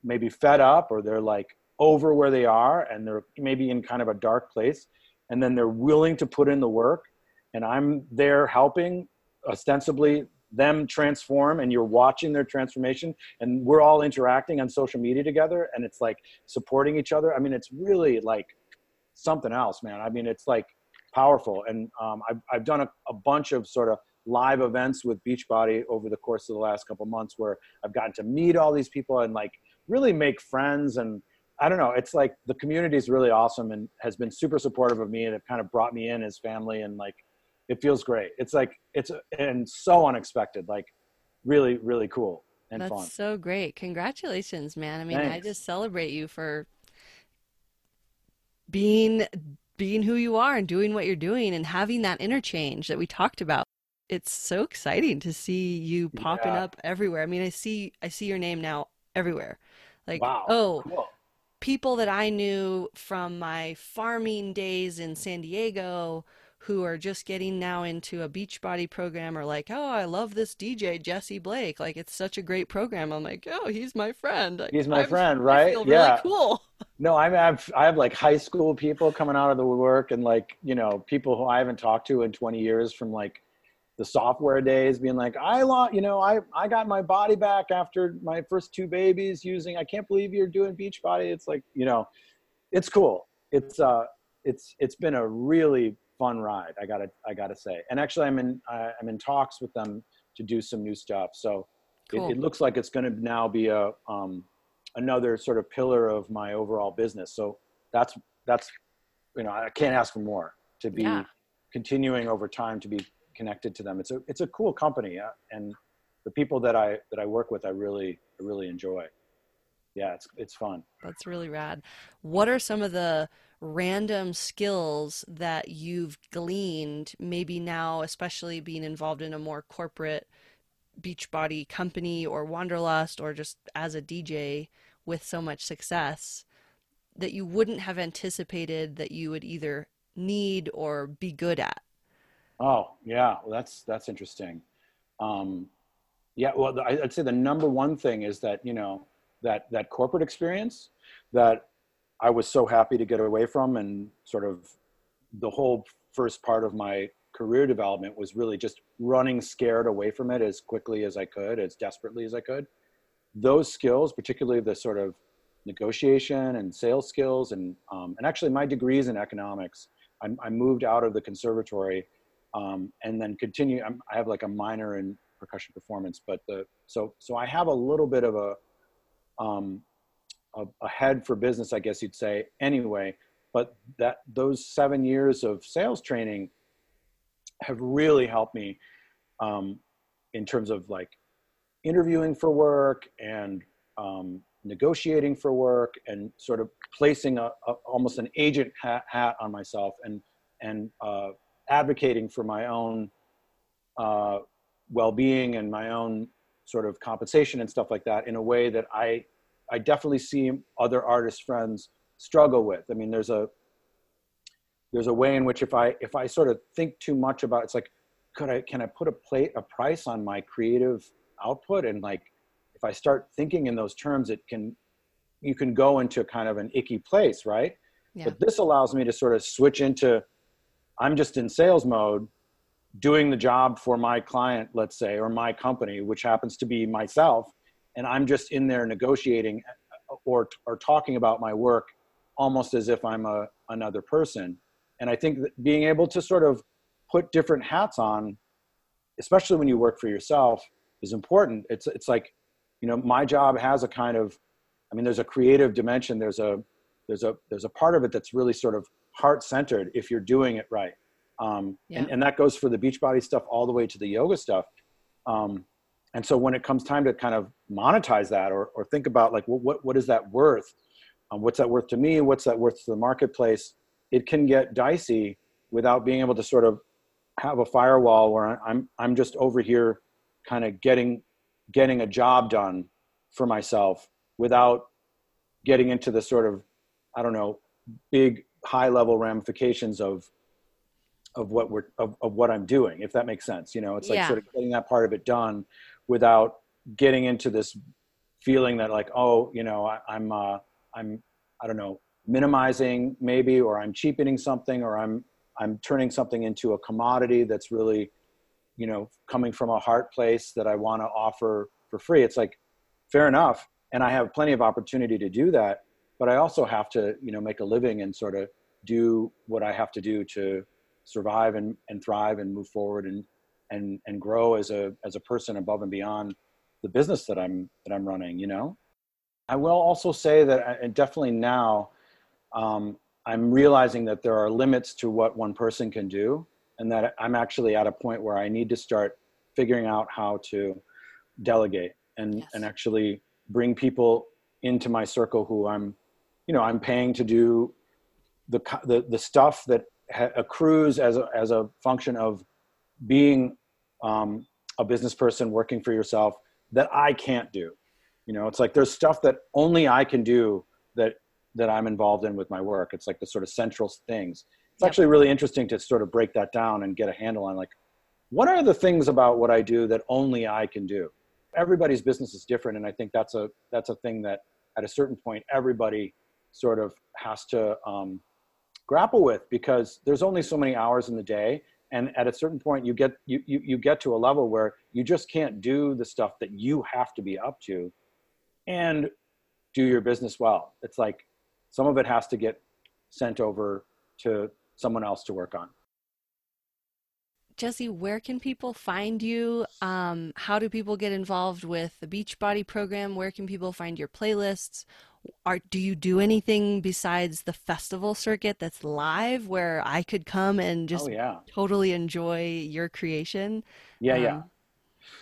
maybe fed up or they're like over where they are and they're maybe in kind of a dark place and then they're willing to put in the work and i'm there helping ostensibly them transform and you're watching their transformation and we're all interacting on social media together and it's like supporting each other. I mean it's really like something else man. I mean it's like powerful and um, I've, I've done a, a bunch of sort of live events with beachbody over the course of the last couple months where i've gotten to meet all these people and like really make friends and i don't know it's like the community is really awesome and has been super supportive of me and have kind of brought me in as family and like it feels great. It's like it's and so unexpected, like really really cool and That's fun. so great. Congratulations, man. I mean, Thanks. I just celebrate you for being being who you are and doing what you're doing and having that interchange that we talked about. It's so exciting to see you popping yeah. up everywhere. I mean, I see I see your name now everywhere. Like, wow. oh, cool. people that I knew from my farming days in San Diego who are just getting now into a Beachbody program are like, oh, I love this DJ Jesse Blake. Like it's such a great program. I'm like, oh, he's my friend. He's my I'm, friend, right? yeah. Really cool. No, I have I have like high school people coming out of the work and like you know people who I haven't talked to in 20 years from like the software days being like I lost you know I I got my body back after my first two babies using I can't believe you're doing Beachbody. It's like you know, it's cool. It's uh it's it's been a really fun ride. I gotta I gotta say. And actually, I'm in uh, I'm in talks with them to do some new stuff. So cool. it, it, looks like it's going to now be a um, another sort of pillar of my overall business. So that's that's you know I can't ask for more to be yeah. continuing over time to be connected to them. It's a it's a cool company uh, and the people that I that I work with I really I really enjoy. Yeah, it's it's fun. That's really rad. What are some of the random skills that you've gleaned, maybe now, especially being involved in a more corporate Beachbody company or Wanderlust or just as a DJ with so much success that you wouldn't have anticipated that you would either need or be good at? Oh, yeah, well, that's that's interesting. Um, yeah, well, I'd say the number one thing is that you know that that corporate experience that I was so happy to get away from and sort of the whole first part of my career development was really just running scared away from it as quickly as I could, as desperately as I could. Those skills, particularly the sort of negotiation and sales skills, and um, and actually my degrees in economics, I, I moved out of the conservatory um, and then continue. I'm, i have like a minor in percussion performance, but the so so I have a little bit of a um, a, a head for business, I guess you'd say, anyway. But that those seven years of sales training have really helped me um, in terms of like interviewing for work and um, negotiating for work and sort of placing a, a almost an agent hat, hat, on myself and and uh, advocating for my own uh, well-being and my own sort of compensation and stuff like that in a way that I I definitely see other artist friends struggle with. I mean, there's a there's a way in which if I if I sort of think too much about it's like could I can I put a plate a price on my creative output and like if I start thinking in those terms it can you can go into kind of an icky place, right? Yeah. But this allows me to sort of switch into I'm just in sales mode doing the job for my client, let's say, or my company, which happens to be myself and I'm just in there negotiating uh, or or talking about my work almost as if I'm a another person. And I think that being able to sort of put different hats on, especially when you work for yourself, is important. It's it's like, you know, my job has a kind of, I mean, there's a creative dimension. There's a there's a there's a part of it that's really sort of heart centered if you're doing it right. Um, yeah. and, and that goes for the Beachbody stuff all the way to the yoga stuff. Um, and so when it comes time to kind of monetize that or, or think about like what, what, what is that worth um, what's that worth to me what's that worth to the marketplace it can get dicey without being able to sort of have a firewall where i'm i'm just over here kind of getting getting a job done for myself without getting into the sort of i don't know big high level ramifications of of what we're of, of what I'm doing, if that makes sense. You know, it's like Yeah. sort of getting that part of it done without getting into this feeling that like, oh, you know, I, I'm uh, I'm I don't know, minimizing maybe, or I'm cheapening something, or I'm I'm turning something into a commodity that's really, you know, coming from a heart place that I want to offer for free. It's like, fair enough, and I have plenty of opportunity to do that, but I also have to, you know, make a living and sort of do what I have to do to survive and, and thrive and move forward and and and grow as a as a person above and beyond the business that I'm that I'm running. You know, I will also say that, I, and definitely now, um, I'm realizing that there are limits to what one person can do, and that I'm actually at a point where I need to start figuring out how to delegate and Yes. and actually bring people into my circle who I'm, you know, I'm paying to do the the the stuff that ha- accrues as a, as a function of being um, a business person working for yourself that I can't do. You know, it's like there's stuff that only I can do that that I'm involved in with my work. It's like the sort of central things. It's Yep. actually really interesting to sort of break that down and get a handle on like what are the things about what I do that only I can do. Everybody's business is different, and I think that's a that's a thing that at a certain point everybody sort of has to um, grapple with because there's only so many hours in the day. And at a certain point you get you, you you get to a level where you just can't do the stuff that you have to be up to and do your business well. It's like some of it has to get sent over to someone else to work on Jesse, where can people find you? Um, how do people get involved with the Beachbody program? Where can people find your playlists? Are, do you do anything besides the festival circuit that's live where I could come and just oh yeah totally enjoy your creation? yeah yeah Um,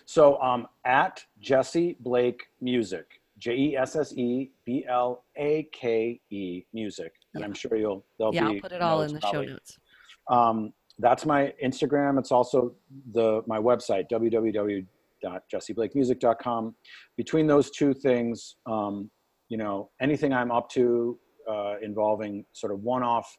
so um at jesse blake music j-e-s-s-e-b-l-a-k-e music and Yeah. i'm sure you'll there'll yeah, be Yeah, I'll put it all in the show notes. um, that's my Instagram. It's also the my website www.jesseblakemusic.com. Between those two things, um, you know, anything I'm up to uh, involving sort of one-off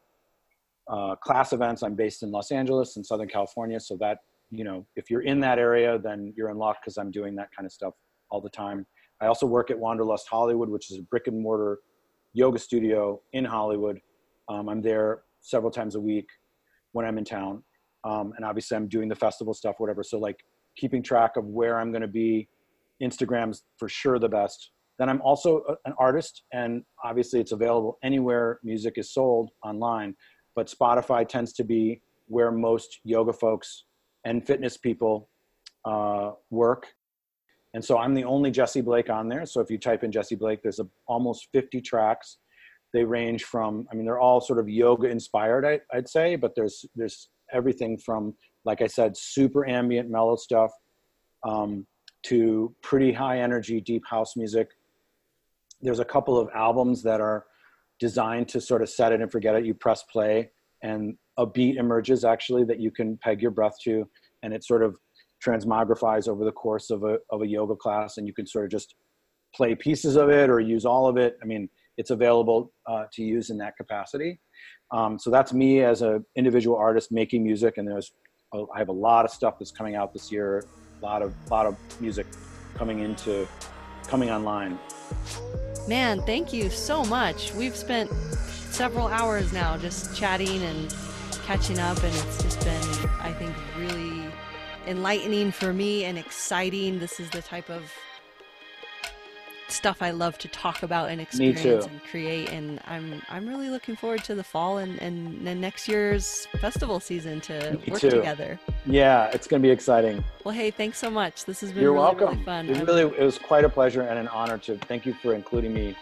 uh, class events. I'm based in Los Angeles in Southern California, so that you know, if you're in that area, then you're in luck because I'm doing that kind of stuff all the time. I also work at Wanderlust Hollywood, which is a brick and mortar yoga studio in Hollywood. Um, I'm there several times a week when I'm in town. Um, and obviously I'm doing the festival stuff, whatever. So like keeping track of where I'm going to be. Instagram's for sure the best. Then I'm also a- an artist and obviously it's available anywhere music is sold online, but Spotify tends to be where most yoga folks and fitness people uh, work. And so I'm the only Jesse Blake on there. So if you type in Jesse Blake, there's a, almost 50 tracks. They range from, I mean, they're all sort of yoga inspired, I, I'd say, but there's there's everything from, like I said, super ambient mellow stuff, um, to pretty high energy deep house music. There's a couple of albums that are designed to sort of set it and forget it. You press play, and a beat emerges actually that you can peg your breath to, and it sort of transmogrifies over the course of a of a yoga class, and you can sort of just play pieces of it or use all of it. I mean, it's available uh, to use in that capacity. Um, so that's me as an individual artist making music, and there's oh, I have a lot of stuff that's coming out this year, a lot of lot of music coming into coming online. Man, thank you so much. We've spent several hours now just chatting and catching up, and it's just been, I think, really enlightening for me and exciting. This is the type of stuff I love to talk about and experience and create, and I'm I'm really looking forward to the fall and and, and next year's festival season to Me work too. together. Yeah, it's going to be exciting. Well, hey, thanks so much. This has been You're really, welcome. really fun. It really it was quite a pleasure and an honor to thank you for including me